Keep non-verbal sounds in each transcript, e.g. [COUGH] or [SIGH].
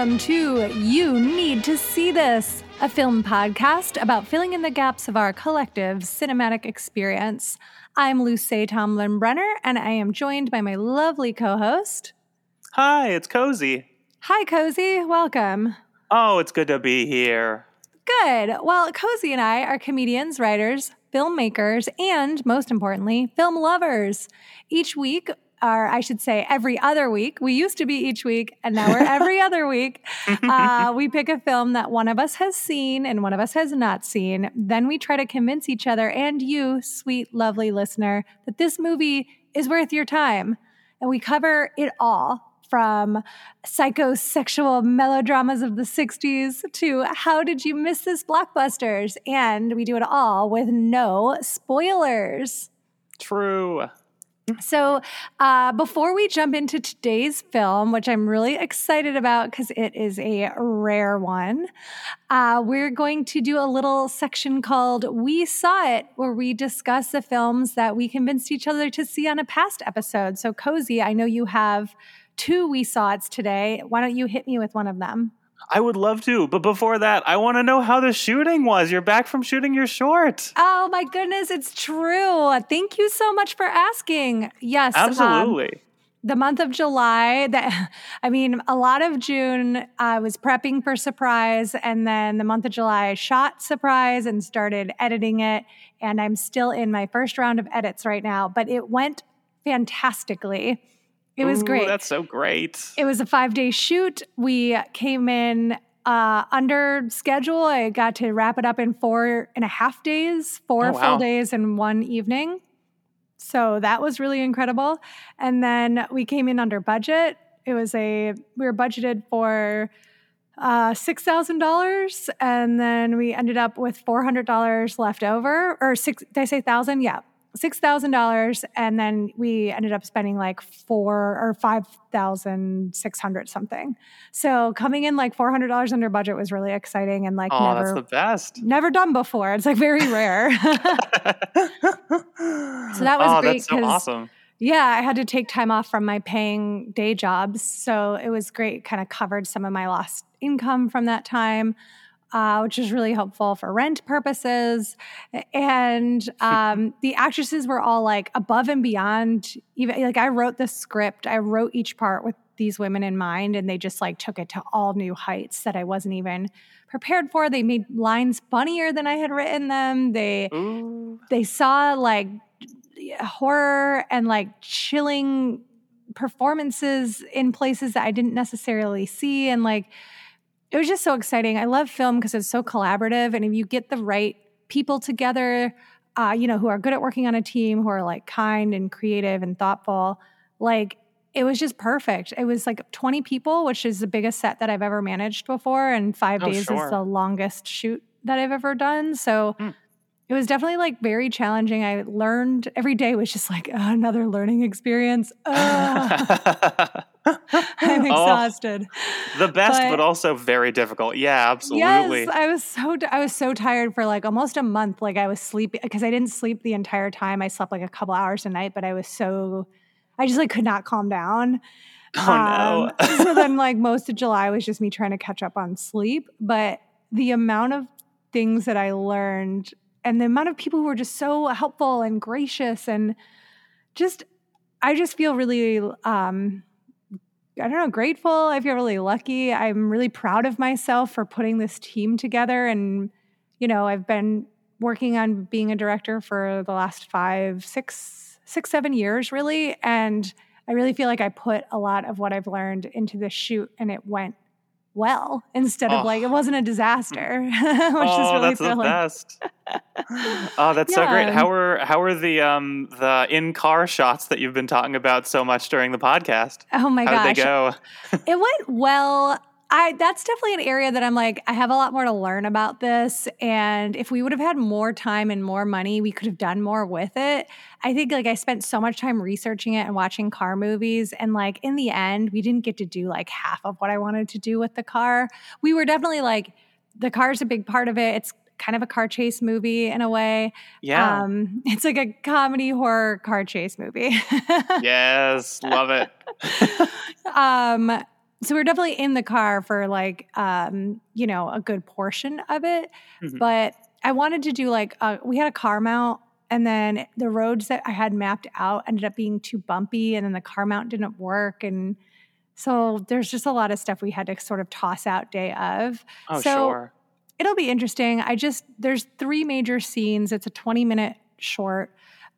Welcome to You Need to See This, a film podcast about filling in the gaps of our collective cinematic experience. I'm Lucé Tomlin Brenner, and I am joined by my lovely co host. Hi, it's Cozi. Hi, Cozi. Welcome. Oh, it's good to be here. Good. Well, Cozi and I are comedians, writers, filmmakers, and most importantly, film lovers. Each week, or I should say every other week. We used to be each week, and now we're every [LAUGHS] other week. Uh, we pick a film that one of us has seen and one of us has not seen. Then we try to convince each other and you, sweet, lovely listener, that this movie is worth your time. And we cover it all from psychosexual melodramas of the 60s to how did you miss this blockbusters? And we do it all with no spoilers. True. So, uh, before we jump into today's film, which I'm really excited about because it is a rare one, uh, we're going to do a little section called We Saw It, where we discuss the films that we convinced each other to see on a past episode. So, Cozi, I know you have two We Saw It's today. Why don't you hit me with one of them? I would love to, but before that, I want to know how the shooting was. You're back from shooting your short. Oh my goodness, it's true. Thank you so much for asking. Yes, um, absolutely. Um, the month of July, that [LAUGHS] I mean, a lot of June, I was prepping for Surprise, and then the month of July, I shot Surprise and started editing it. And I'm still in my first round of edits right now, but it went fantastically. It was Ooh, great. That's so great. It was a five day shoot. We came in uh, under schedule. I got to wrap it up in four and a half days, four oh, wow. full days and one evening. So that was really incredible. And then we came in under budget. It was a, we were budgeted for uh, $6,000 and then we ended up with $400 left over or six, did I say thousand? Yeah six thousand dollars, and then we ended up spending like four or five thousand six hundred something. So coming in like four hundred dollars under budget was really exciting and like oh, never that's the best. Never done before. It's like very rare. [LAUGHS] so that was oh, great. That's so awesome. Yeah, I had to take time off from my paying day jobs, so it was great. Kind of covered some of my lost income from that time uh, which is really helpful for rent purposes. And [LAUGHS] um, the actresses were all like above and beyond. Even like I wrote the script, I wrote each part with these women in mind, and they just like took it to all new heights that I wasn't even prepared for. They made lines funnier than I had written them. They Ooh. they saw like horror and like chilling performances in places that I didn't necessarily see, and like it was just so exciting. I love film because it's so collaborative. And if you get the right people together, uh, you know, who are good at working on a team, who are like kind and creative and thoughtful, like it was just perfect. It was like 20 people, which is the biggest set that I've ever managed before. And five oh, days sure. is the longest shoot that I've ever done. So mm. It was definitely like very challenging. I learned every day was just like uh, another learning experience. [LAUGHS] I'm [LAUGHS] oh, exhausted. Oh, the best, but, but, also very difficult. Yeah, absolutely. Yes, I was so I was so tired for like almost a month. Like I was sleeping because I didn't sleep the entire time. I slept like a couple hours a night, but I was so I just like could not calm down. [LAUGHS] Oh um, no! so then, like most of July was just me trying to catch up on sleep. But the amount of things that I learned and the amount of people who were just so helpful and gracious and just I just feel really um I don't know, grateful. I feel really lucky. I'm really proud of myself for putting this team together. And, you know, I've been working on being a director for the last five, six, six, seven years, really. And I really feel like I put a lot of what I've learned into this shoot and it went well instead of oh. like it wasn't a disaster, [LAUGHS] which oh, is really that's thrilling. the best. [LAUGHS] oh, that's yeah. so great. How were how were the um the in car shots that you've been talking about so much during the podcast? Oh my How gosh, did they go? it went well. I that's definitely an area that I'm like I have a lot more to learn about this and if we would have had more time and more money we could have done more with it. I think like I spent so much time researching it and watching car movies and like in the end we didn't get to do like half of what I wanted to do with the car. We were definitely like the car's a big part of it. It's kind of a car chase movie in a way. Yeah. Um, it's like a comedy horror car chase movie. [LAUGHS] yes, love it. [LAUGHS] um so we are definitely in the car for like um, you know a good portion of it mm-hmm. but i wanted to do like a, we had a car mount and then the roads that i had mapped out ended up being too bumpy and then the car mount didn't work and so there's just a lot of stuff we had to sort of toss out day of. Oh so sure. it'll be interesting. I just there's three major scenes. It's a 20 minute short.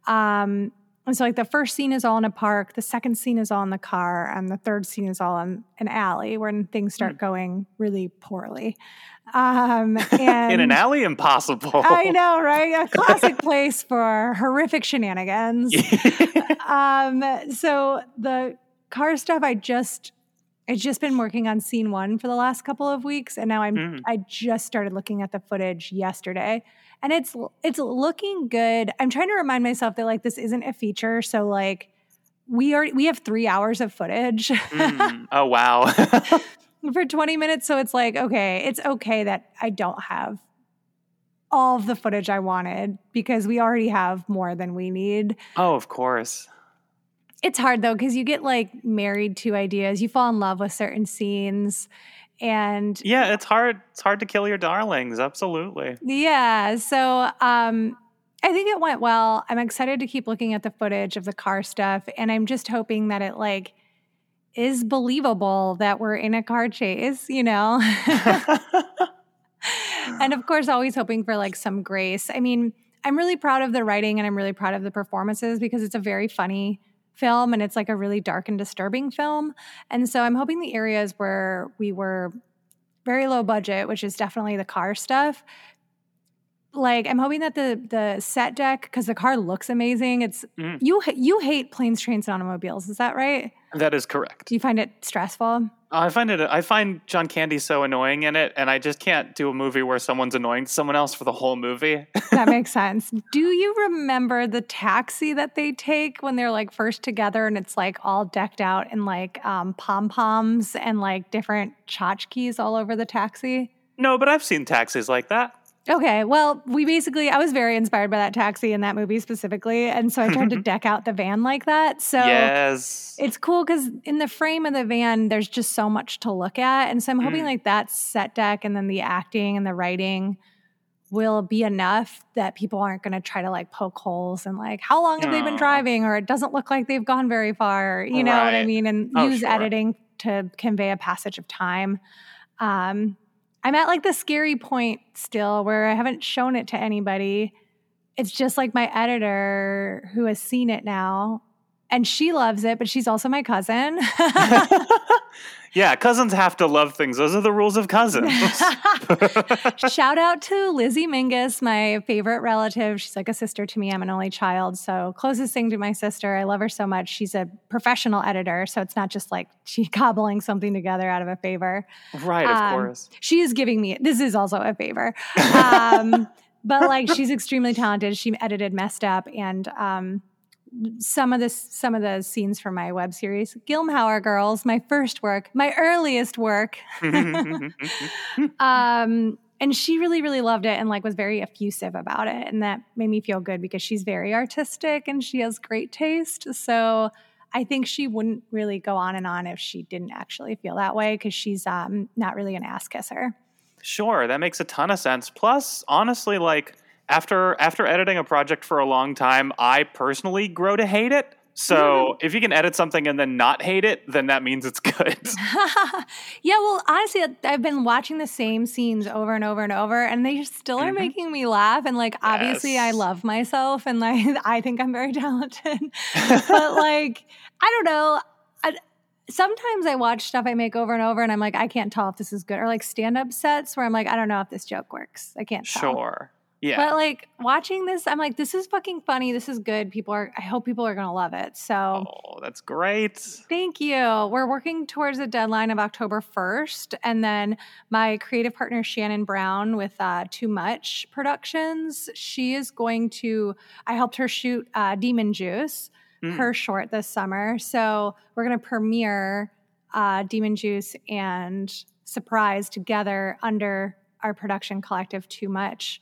Um, and so, like, the first scene is all in a park, the second scene is all in the car, and the third scene is all in an alley when things start mm. going really poorly. Um, [LAUGHS] in an alley, impossible. [LAUGHS] I know, right? A classic place for horrific shenanigans. [LAUGHS] um, so, the car stuff, I just. I've just been working on scene one for the last couple of weeks, and now I'm mm. I just started looking at the footage yesterday and it's it's looking good. I'm trying to remind myself that like this isn't a feature, so like we are we have three hours of footage. mm. [LAUGHS] Oh wow. [LAUGHS] for 20 minutes. So it's like, okay, it's okay that I don't have all of the footage I wanted because we already have more than we need. Oh, of course. It's hard though, because you get like married to ideas. You fall in love with certain scenes and yeah it's hard it's hard to kill your darlings absolutely. Yeah so um i think it went well. I'm excited to keep looking at the footage of the car stuff and i'm just hoping that it like is believable that we're in a car chase you know? [LAUGHS] And of course always hoping for like some grace. I mean i'm really proud of the writing and i'm really proud of the performances because it's a very funny film and it's like a really dark and disturbing film. And so I'm hoping the areas where we were very low budget, which is definitely the car stuff, like I'm hoping that the the set deck because the car looks amazing. It's mm. you you hate planes, trains, and automobiles. Is that right? That is correct. Do you find it stressful? I find it. I find John Candy so annoying in it, and I just can't do a movie where someone's annoying someone else for the whole movie. [LAUGHS] that makes sense. Do you remember the taxi that they take when they're like first together, and it's like all decked out in like um, pom poms and like different tchotchkes all over the taxi? No, but I've seen taxis like that. Okay. Well, we basically, I was very inspired by that taxi in that movie specifically. And so I tried to [LAUGHS] deck out the van like that. So yes. it's cool because in the frame of the van, there's just so much to look at. And so I'm hoping mm. like that set deck and then the acting and the writing will be enough that people aren't going to try to like poke holes and like, how long have they been driving? Or it doesn't look like they've gone very far. You know right. what I mean? And oh, use sure. editing to convey a passage of time. Um, I'm at like the scary point still where I haven't shown it to anybody. It's just like my editor who has seen it now and she loves it, but she's also my cousin. [LAUGHS] [LAUGHS] yeah, cousins have to love things. Those are the rules of cousins. [LAUGHS] Shout out to Lizzie Mingus, my favorite relative. She's like a sister to me. I'm an only child. So, closest thing to my sister. I love her so much. She's a professional editor. So, it's not just like [LAUGHS] she cobbling something together out of a favor. Right, of um, course. She is giving me, this is also a favor. Um, [LAUGHS] but like, she's extremely talented. She edited Messed Up and, um, some of the some of the scenes from my web series Gilmhauer Girls, my first work, my earliest work. [LAUGHS] um, and she really really loved it and like was very effusive about it and that made me feel good because she's very artistic and she has great taste. So I think she wouldn't really go on and on if she didn't actually feel that way because she's um, not really an ass kisser. Sure, that makes a ton of sense. Plus, honestly, like after after editing a project for a long time, I personally grow to hate it. So mm-hmm. if you can edit something and then not hate it, then that means it's good. [LAUGHS] yeah, well, honestly, I've been watching the same scenes over and over and over, and they still are mm-hmm. making me laugh. And like, obviously. I love myself, and like, [LAUGHS] I think I'm very [LAUGHS] talented. but like, I don't know. I, sometimes I watch stuff I make over and over, and I'm like, I can't tell if this is good, or like stand up sets where I'm like, I don't know if this joke works. I can't. Tell. Sure. Yeah. But like watching this, I'm like, this is fucking funny. This is good. People are, I hope people are going to love it. So, oh, that's great. Thank you. We're working towards a deadline of October 1st. And then my creative partner, Shannon Brown, with uh, Too Much Productions, she is going to, I helped her shoot uh, Demon Juice, mm. her short this summer. So, we're going to premiere uh, Demon Juice and Surprise together under our production collective, Too Much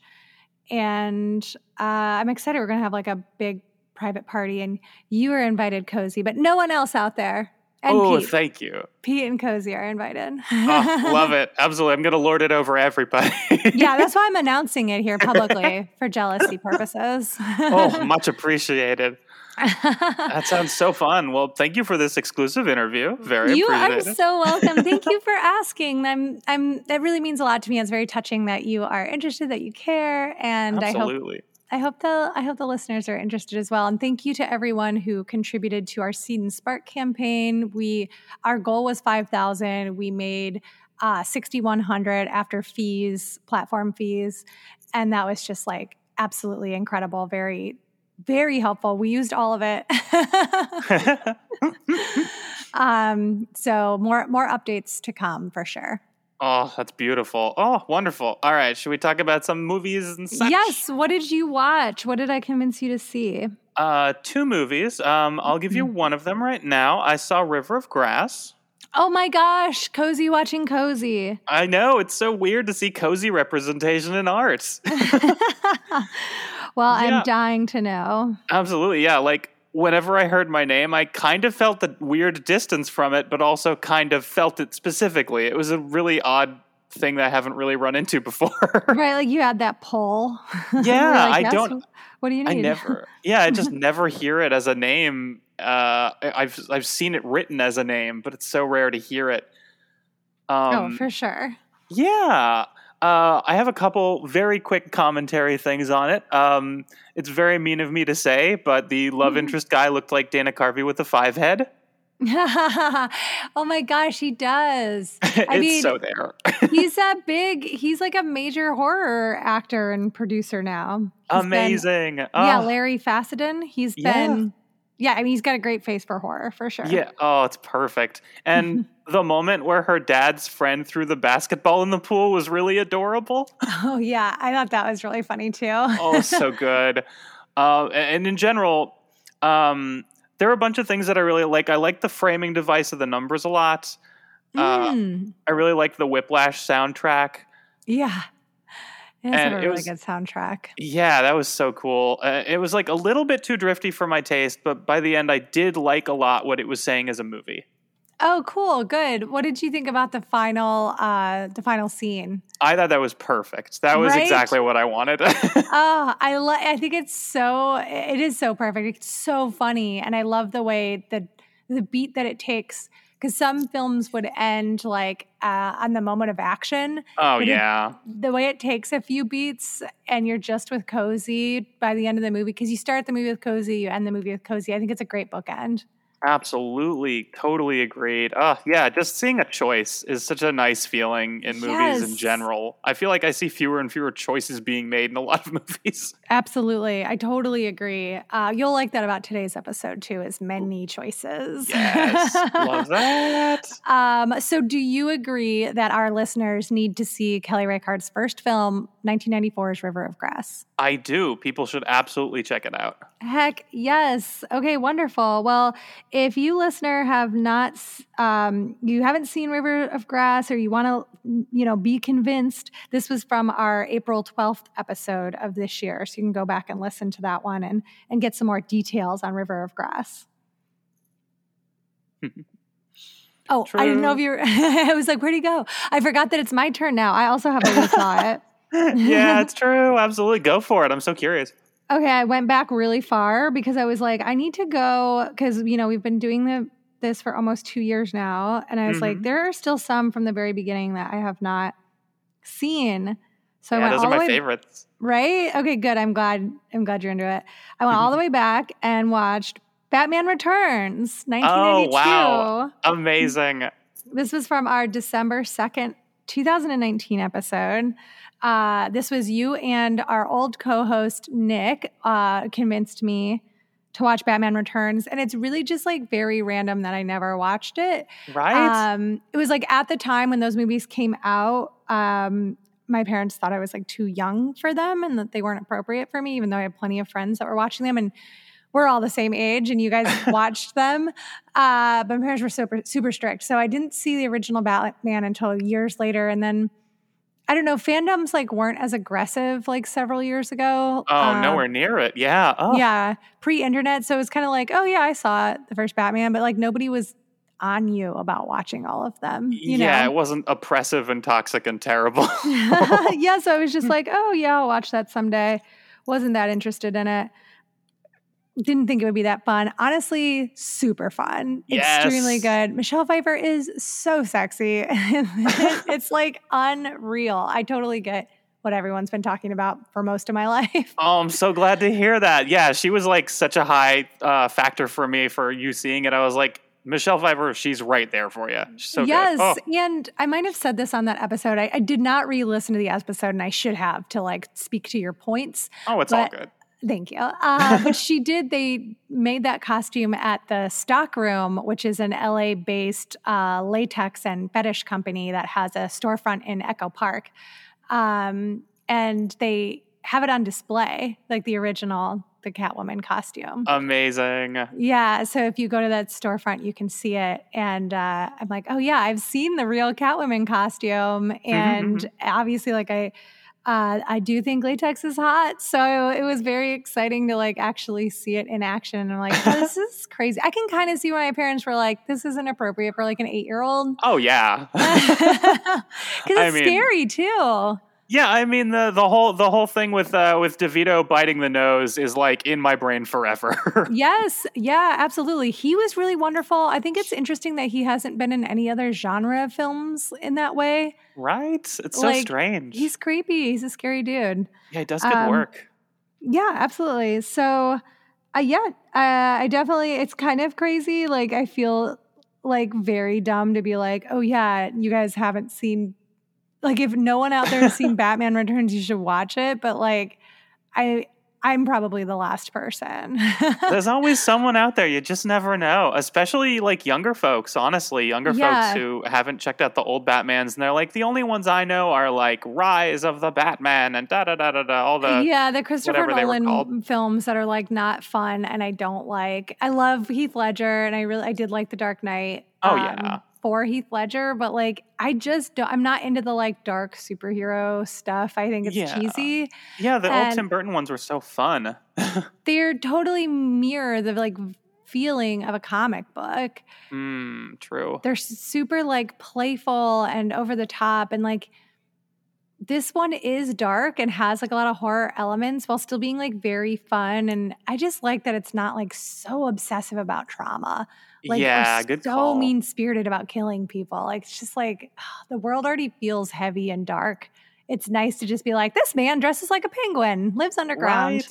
and uh, I'm excited. We're going to have like a big private party, and you are invited, Cozi, but no one else out there. And oh, Pete. thank you. Pete and Cozi are invited. Oh, [LAUGHS] love it. Absolutely. I'm going to lord it over everybody. yeah, that's why I'm [LAUGHS] announcing it here publicly for jealousy purposes. oh, [LAUGHS] much appreciated. That sounds so fun. Well, thank you for this exclusive interview. Very you are so welcome. Thank you [LAUGHS] for asking. I'm I'm that really means a lot to me. It's very touching that you are interested, that you care, and I hope I hope the I hope the listeners are interested as well. And thank you to everyone who contributed to our Seed and Spark campaign. We our goal was five thousand. We made uh, sixty one hundred after fees, platform fees, and that was just like absolutely incredible. Very very helpful. We used all of it. [LAUGHS] um, so more more updates to come for sure. oh, that's beautiful. Oh, wonderful. All right. Should we talk about some movies and such? Yes. What did you watch? What did I convince you to see? Uh, two movies. Um, I'll give you one of them right now. I saw River of Grass. Oh my gosh, cozy watching cozy. I know it's so weird to see cozy representation in art. [LAUGHS] [LAUGHS] well, Yeah. I'm dying to know. Absolutely, yeah. Like whenever I heard my name, I kind of felt the weird distance from it, but also kind of felt it specifically. It was a really odd thing that I haven't really run into before. [LAUGHS] Right, like you had that poll. [LAUGHS] Yeah, like, I don't- What do you I never, [LAUGHS] yeah, I just never hear it as a name. Uh, I've I've seen it written as a name, but it's so rare to hear it. oh, Um, for sure. Yeah. Uh, I have a couple very quick commentary things on it. Um, it's very mean of me to say, but the love Mhm. interest guy looked like Dana Carvey with a five head. [LAUGHS] oh my gosh, he does. [LAUGHS] it's mean- so there. [LAUGHS] He's that big. He's like a major horror actor and producer now. He's been- Amazing. yeah, Oh, Larry Fessenden. He's Yeah. been. Yeah, I mean, he's got a great face for horror for sure. yeah. Oh, it's perfect. And [LAUGHS] the moment where her dad's friend threw the basketball in the pool was really adorable. Oh yeah, I thought that was really funny too. oh, so good. [LAUGHS] Uh, and in general, um, there are a bunch of things that I really like. I like the framing device of the numbers a lot. Uh, Mm, I really like the Whiplash soundtrack. yeah, it's and a it really was- good soundtrack. Yeah, that was so cool. Uh, it was like a little bit too drifty for my taste, but by the end, I did like a lot what it was saying as a movie. Oh, cool, good. What did you think about the final, uh, the final scene? I thought that was perfect. That was Right? exactly what I wanted. [LAUGHS] Oh, I lo- I think it's so it is so perfect. It's so funny, and I love the way the the beat that it takes. Because some films would end like uh, on the moment of action. oh But it- yeah, The way it takes a few beats, and you're just with Cozy by the end of the movie. Because you start the movie with Cozy, you end the movie with Cozy. I think it's a great bookend. Absolutely, totally agreed. Oh yeah, just seeing a choice is such a nice feeling in movies in general. I feel like I see fewer and fewer choices being made in a [LAUGHS] lot of movies. Absolutely, I totally agree. Uh, you'll like that about today's episode too. Is many choices. Yes, [LAUGHS] love that. Um, so, do you agree that our listeners need to see Kelly Reichardt's first film, 1994's River of Grass? I do. People should absolutely check it out. Heck yes. Okay, wonderful. Well, if you listener have not, um, you haven't seen River of Grass, or you want to, you know, be convinced, this was from our April 12th episode of this year, so you can go back and listen to that one and and get some more details on River of Grass. [LAUGHS] Oh, I didn't know if you were. [LAUGHS] I was like, where'd he go? I forgot that it's my turn now. I also have a saw it. [LAUGHS] yeah, it's true. Absolutely. Go for it. I'm so curious. Okay, I went back really far because I was like, I need to go because you know we've been doing the this for almost two years now, and I was like, Mhm. there are still some from the very beginning that I have not seen. So I yeah, went those all are the my way favorites. right. Okay, good. I'm glad. I'm glad you're into it. I went all the way back and watched Batman Returns, 1992. wow. Amazing. This was from our December 2nd, 2019 episode. Uh, this was you and our old co host, Nick, uh, convinced me to watch Batman Returns. And it's really just like very random that I never watched it. Right? Um, it was like at the time when those movies came out, um, my parents thought I was like too young for them and that they weren't appropriate for me, even though I had plenty of friends that were watching them. And we're all the same age and you guys [LAUGHS] watched them. Uh, but my parents were super, super strict. So I didn't see the original Batman until years later. And then I don't know, fandoms like weren't as aggressive like several years ago. oh, Uh, nowhere near it. Yeah. Oh, Yeah, pre internet. So it was kind of like, oh, yeah, I saw it, the first Batman, but like nobody was on you about watching all of them. You yeah, know? it wasn't oppressive and toxic and terrible. [LAUGHS] yeah, so I was just [LAUGHS] like, oh yeah, I'll watch that someday. Wasn't that interested in it. Didn't think it would be that fun. Honestly, super fun. Yes. Extremely good. Michelle Pfeiffer is so sexy. [LAUGHS] it's like unreal. I totally get what everyone's been talking about for most of my [LAUGHS] life. Oh, I'm so glad to hear that. Yeah, she was like such a high uh, factor for me for you seeing it. I was like, Michelle Pfeiffer, she's right there for you. She's so yes, good. Oh, and I might have said this on that episode. I, I did not re-listen to the episode, and I should have to like speak to your points. oh, it's all good. Thank you. Uh, [LAUGHS] but she did. They made that costume at the Stock Room, which is an LA based uh, latex and fetish company that has a storefront in Echo Park. Um, and they have it on display, like the original, the Catwoman costume. Amazing. Yeah. So if you go to that storefront, you can see it. And uh, I'm like, oh, yeah, I've seen the real Catwoman costume. And obviously, like, I. Uh, I do think latex is hot, so it was very exciting to like actually see it in action. And I'm like, oh, this [LAUGHS] is crazy. I can kind of see why my parents were like, "This isn't appropriate for like an eight year old," Oh yeah. [LAUGHS] because [LAUGHS] it's I mean- scary too. Yeah, I mean the the whole the whole thing with uh with DeVito biting the nose is like in my brain forever. [LAUGHS] Yes, yeah, absolutely. He was really wonderful. I think it's interesting that he hasn't been in any other genre of films in that way. right? It's so Like, strange. He's creepy. He's a scary dude. yeah, he does good um, work. Yeah, absolutely. So, uh, yeah, uh, I definitely, it's kind of crazy. Like, I feel like very dumb to be like, oh, yeah, you guys haven't seen, like, if no one out there has seen [LAUGHS] Batman Returns, you should watch it. But, like, I, I'm probably the last person. [LAUGHS] There's always someone out there. You just never know. Especially like younger folks, honestly, younger Yeah. folks who haven't checked out the old Batmans, and they're like, the only ones I know are like Rise of the Batman and da da da da da. All the yeah, the Christopher whatever they were Nolan films that are like not fun and I don't like. I love Heath Ledger and I really I did like The Dark Knight. Oh, um, yeah. For Heath Ledger, but like I just don't I'm not into the like dark superhero stuff. I think it's Yeah. cheesy. yeah, the old Tim Burton ones were so fun. [LAUGHS] They're totally mirror the like feeling of a comic book. Hmm, true. They're super like playful and over the top and like this one is dark and has like a lot of horror elements while still being like very fun and I just like that it's not like so obsessive about trauma. Like yeah, good so call. mean spirited about killing people. Like it's just like [SIGHS] the world already feels heavy and dark. It's nice to just be like this man dresses like a penguin, lives underground.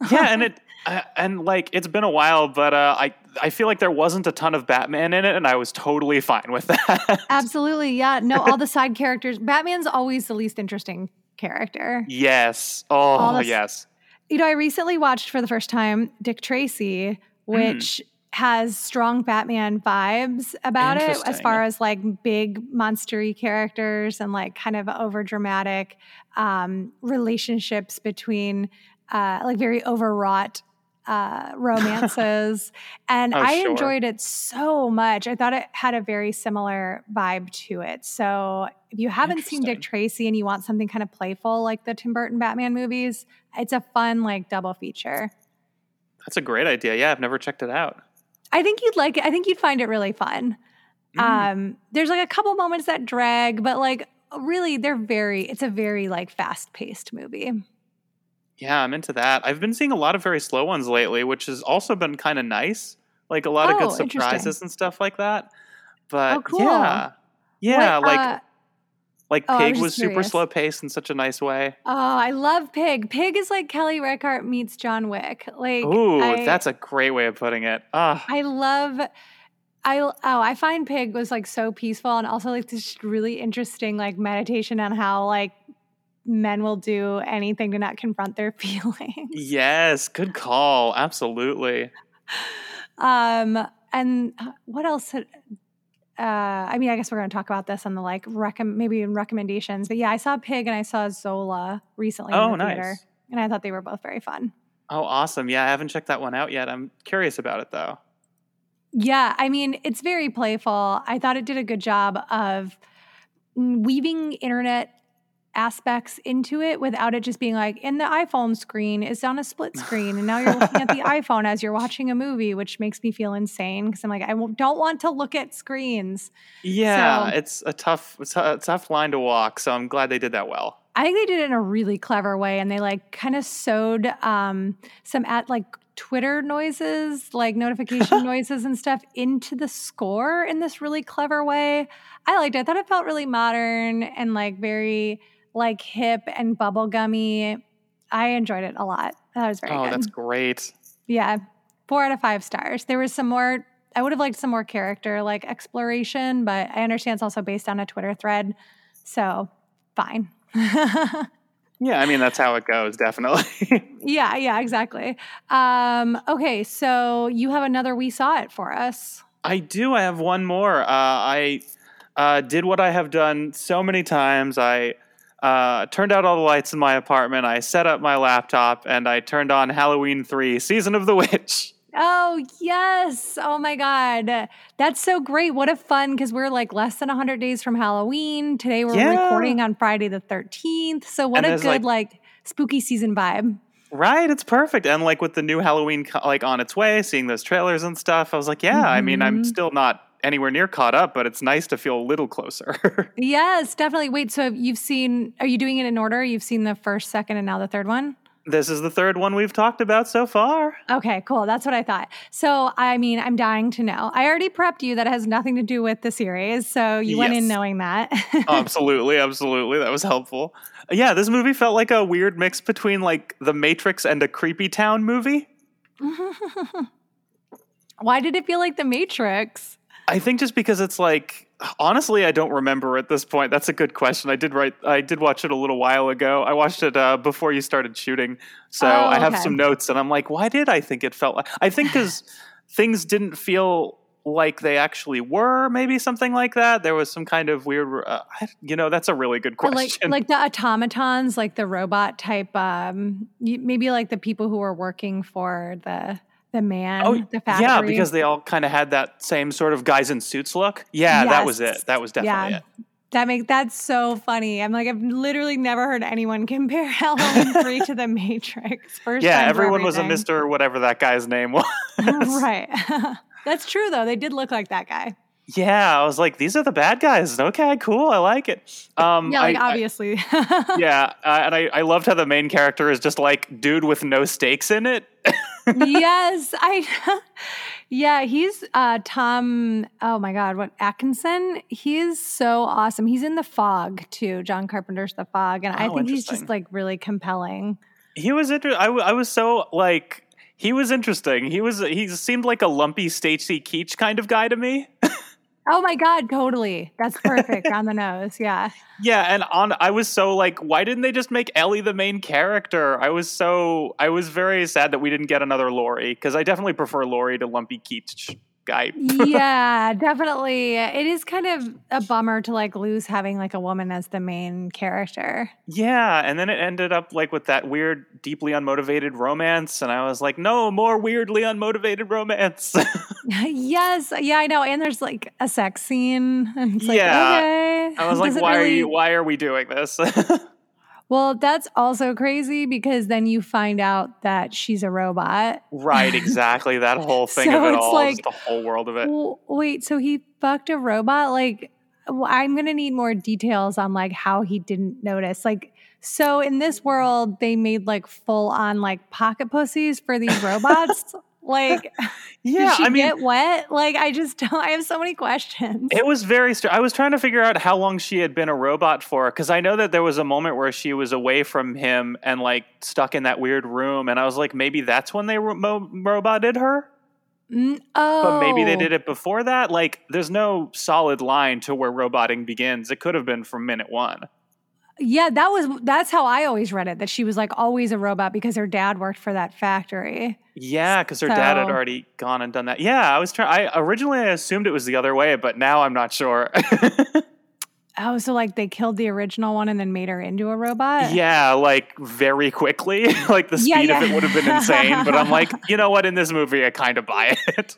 Right? yeah, and it [LAUGHS] uh, and like it's been a while, but uh, I I feel like there wasn't a ton of Batman in it, and I was totally fine with [LAUGHS] that. Absolutely. Yeah. No, all the [LAUGHS] side characters. Batman's always the least interesting character. yes. Oh yes. You know, I recently watched for the first time Dick Tracy, which has strong Batman vibes about it as far as like big monstery characters and like kind of over dramatic um, relationships between uh, like very overwrought uh, romances. [LAUGHS] and Oh, I sure. enjoyed it so much. I thought it had a very similar vibe to it. So if you haven't seen Dick Tracy and you want something kind of playful like the Tim Burton Batman movies, it's a fun like double feature. That's a great idea. Yeah, I've never checked it out. I think you'd like it. I think you'd find it really fun. Mm. Um, there's like a couple moments that drag, but like really, they're very. It's a very like fast paced movie. Yeah, I'm into that. I've been seeing a lot of very slow ones lately, which has also been kind of nice. Like a lot of Oh, good surprises and stuff like that. But Oh, cool. yeah. Yeah, What, like uh, like oh, Pig was was super slow paced in such a nice way. oh, I love Pig. Pig is like Kelly Reichardt meets John Wick. Like, Ooh, I, that's a great way of putting it. Ah, I love. I oh, I find Pig was like so peaceful and also like this really interesting like meditation on how like men will do anything to not confront their [LAUGHS] feelings. yes, good call. Absolutely. [LAUGHS] Um, and uh, what else? had- Uh, I mean, I guess we're going to talk about this on the like recom- maybe in recommendations. But yeah, I saw Pig and I saw Zola recently Oh, in the theater, and I thought they were both very fun. Oh, awesome. Yeah, I haven't checked that one out yet. I'm curious about it though. Yeah, I mean, it's very playful. I thought it did a good job of weaving internet aspects into it without it just being like in the iPhone screen is on a split screen and now you're looking at the [LAUGHS] iPhone as you're watching a movie which makes me feel insane because I'm like I don't want to look at screens. Yeah, so, it's a tough it's a tough line to walk, so I'm glad they did that well. I think they did it in a really clever way and they like kind of sewed um, some at like Twitter noises, like notification [LAUGHS] noises and stuff into the score in this really clever way. I liked it. I thought it felt really modern and like very like hip and bubblegummy. I enjoyed it a lot. That was very good. oh, good. that's great. Yeah. Four out of five stars. There was some more I would have liked some more character like exploration, but I understand it's also based on a Twitter thread. So fine. [LAUGHS] Yeah, I mean that's how it goes, definitely. [LAUGHS] yeah, yeah, exactly. Um, okay, so you have another we saw it for us. I do. I have one more. Uh, I uh, did what I have done so many times. I uh, turned out all the lights in my apartment. I set up my laptop and I turned on Halloween Three: Season of the Witch. [LAUGHS] Oh, yes. Oh my God. That's so great. What a fun because we're like less than 100 days from Halloween. Today we're yeah. recording on Friday the 13th. So what and a good like, like spooky season vibe. Right, it's perfect. And like with the new Halloween like on its way, seeing those trailers and stuff, I was like, yeah, mm-hmm. I mean, I'm mm-hmm. still not anywhere near caught up, but it's nice to feel a little closer. [LAUGHS] yes, definitely. Wait, so you've seen are you doing it in order? You've seen the first, second, and now the third one? This is the third one we've talked about so far. Okay, cool. That's what I thought. So, I mean, I'm dying to know. I already prepped you that it has nothing to do with the series. So, you yes. went in knowing that. [LAUGHS] absolutely. Absolutely. That was helpful. Yeah, this movie felt like a weird mix between like The Matrix and a Creepy Town movie. [LAUGHS] Why did it feel like The Matrix? I think just because it's like honestly i don't remember at this point. That's a good question. I did write i did watch it a little while ago. I watched it uh, before you started shooting. So oh, i have some notes and i'm like why did i think it felt like i think because [SIGHS] things didn't feel like they actually were maybe something like that. There was some kind of weird uh, you know that's a really good question like, like the automatons like the robot type um maybe like the people who were working for the the man, oh, the factory. Yeah, because they all kind of had that same sort of guys in suits look. Yeah, yes. that was it. That was definitely yeah. it. That makes that's so funny. I'm like I've literally never heard anyone [LAUGHS] compare Halloween three to the Matrix. [LAUGHS] First yeah, everyone was a Mister whatever that guy's name was. [LAUGHS] right. that's true though. They did look like that guy. Yeah, I was like, these are the bad guys. Okay, cool. I like it. Um, yeah, like I, obviously. I, yeah, uh, and I, I loved how the main character is just like dude with no stakes in it. Yes, I. [LAUGHS] yeah, he's uh, Tom. Oh my God, what Atkinson? He's so awesome. He's in The Fog too. John Carpenter's The Fog, and oh, I think he's just like really compelling. He was interesting. I, w- I was so like he was interesting. He was he seemed like a lumpy Stacy Keach kind of guy to me. Oh my god, totally. That's perfect on the nose. Yeah. Yeah, and on I was so like why didn't they just make Ellie the main character? I was so I was very sad that we didn't get another Laurie cuz I definitely prefer Laurie to Lumpy Keach guy. yeah, [LAUGHS] definitely. It is kind of a bummer to like lose having like a woman as the main character. Yeah, and then it ended up like with that weird, deeply unmotivated romance, and I was like, no, more weirdly unmotivated romance. [LAUGHS] [LAUGHS] yes, yeah, I know. And there's like a sex scene, and it's like, yeah. okay. I was like, why really... are you? Why are we doing this? Well, that's also crazy because then you find out that she's a robot. Right, [LAUGHS] exactly. That whole thing so of it all, like, the whole world of it. Well, wait, so he fucked a robot? Like, I'm going to need more details on like how he didn't notice. Like, so in this world, they made like full on like pocket pussies for these [LAUGHS] robots. Like, [LAUGHS] yeah, I mean, get wet? Like, I just don't. I have so many questions. It was very. Str- I was trying to figure out how long she had been a robot for, because I know that there was a moment where she was away from him and like stuck in that weird room, and I was like, maybe that's when they ro- roboted her. Mm, oh. But maybe they did oh. it before that. Like, there's no solid line to where roboting begins. It could have been from minute one. Yeah, that was that's how I always read it. That she was like always a robot because her dad worked for that factory. Yeah, because her so. dad had already gone and done that. Yeah, I was trying. I originally I assumed it was the other way, but now I'm not sure. [LAUGHS] oh, so like they killed the original one and then made her into a robot? Yeah, like very quickly. [LAUGHS] like the speed yeah, yeah. of it would have been insane. but I'm like, [LAUGHS] you know what? In this movie, I kind of buy it.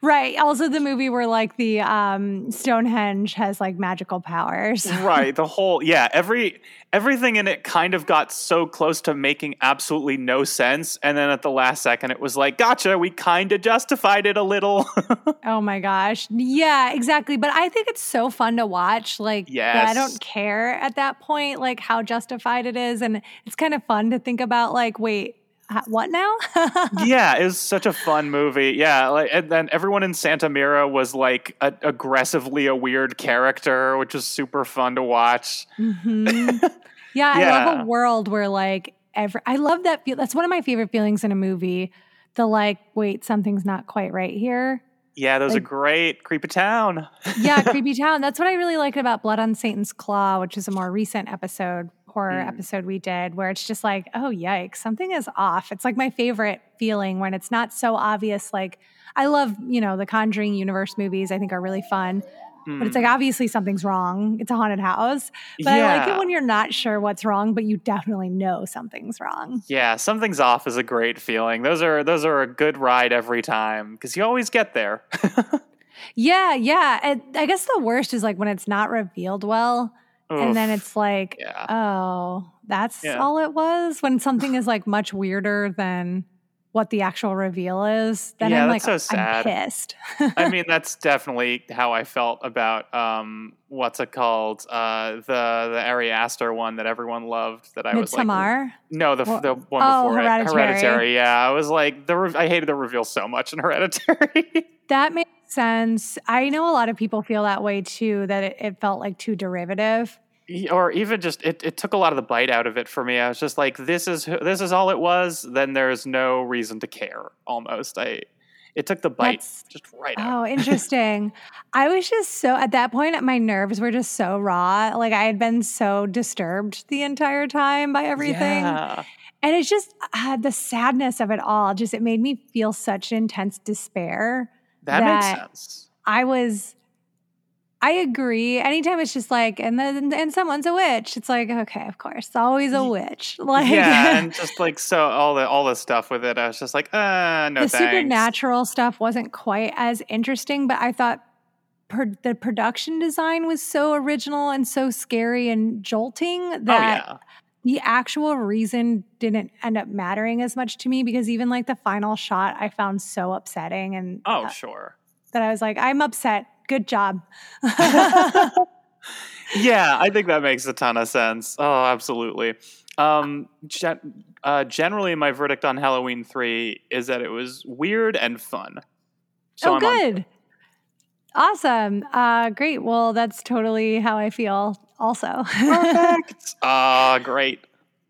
Right. Also, the movie where like the um, Stonehenge has like magical powers. [LAUGHS] right. The whole yeah, every everything in it kind of got so close to making absolutely no sense, and then at the last second, it was like, gotcha. We kind of justified it a little. [LAUGHS] oh my gosh. Yeah, exactly. But I think it's so fun to watch. Like, yes. I don't care at that point, like how justified it is, and it's kind of fun to think about. Like, wait what now? [LAUGHS] yeah, it was such a fun movie. Yeah, like and then everyone in Santa Mira was like a, aggressively a weird character, which was super fun to watch. Mm-hmm. Yeah, [LAUGHS] yeah, I love a world where like every. I love that. Feel, that's one of my favorite feelings in a movie. The like, wait, something's not quite right here. Yeah, that was like, a great creepy town. yeah, [LAUGHS] creepy town. That's what I really liked about Blood on Satan's Claw, which is a more recent episode horror mm. episode we did where it's just like, oh, yikes, something is off. It's like my favorite feeling when it's not so obvious. Like, I love, you know, the Conjuring universe movies, I think are really fun. Mm. But it's like, hmm. obviously, something's wrong. It's a haunted house. But yeah. I like it when you're not sure what's wrong, but you definitely know something's wrong. Yeah, something's off is a great feeling. Those are those are a good ride every time because you always get there. [LAUGHS] yeah, yeah. And I guess the worst is like when it's not revealed well Oof. And then it's like, yeah. oh, that's yeah. all it was. When something is like much weirder than what the actual reveal is, then yeah, I'm like, so sad. I'm pissed. I [LAUGHS] mean, that's definitely how I felt about um, what's it called? Uh, the the Ari Aster one that everyone loved. That I Midsommar? was like, no, the well, the one oh, before Hereditary. it, Hereditary. Yeah, I was like, the re- I hated the reveal so much in [LAUGHS] Hereditary. that makes sense. I know a lot of people feel that way too. That it, it felt like too derivative or even just it, it took a lot of the bite out of it for me. I was just like, this is this is all it was. Then there's no reason to care. Almost, I it took the bite That's, just right out. Oh, interesting. [LAUGHS] I was just so at that point, my nerves were just so raw. Like I had been so disturbed the entire time by everything. Yeah. And it's just uh, the sadness of it all. Just it made me feel such intense despair. That, that makes sense. I was I agree. Anytime it's just like, and then and someone's a witch, it's like, okay, of course, always a witch. [LAUGHS] Like, yeah, and just like so, all the all the stuff with it, I was just like, uh, no. The thanks. supernatural stuff wasn't quite as interesting, but I thought per, the production design was so original and so scary and jolting oh, that. Oh, yeah. The actual reason didn't end up mattering as much to me because even like the final shot I found so upsetting and oh uh, sure that I was like I'm upset Good job. yeah, I think that makes a ton of sense. Oh, absolutely. Um, gen- uh, generally, my verdict on Halloween 3 is that it was weird and fun. So oh, I'm good. On- awesome. Uh, great. Well, that's totally how I feel also. Perfect. [LAUGHS] Ah, uh, great.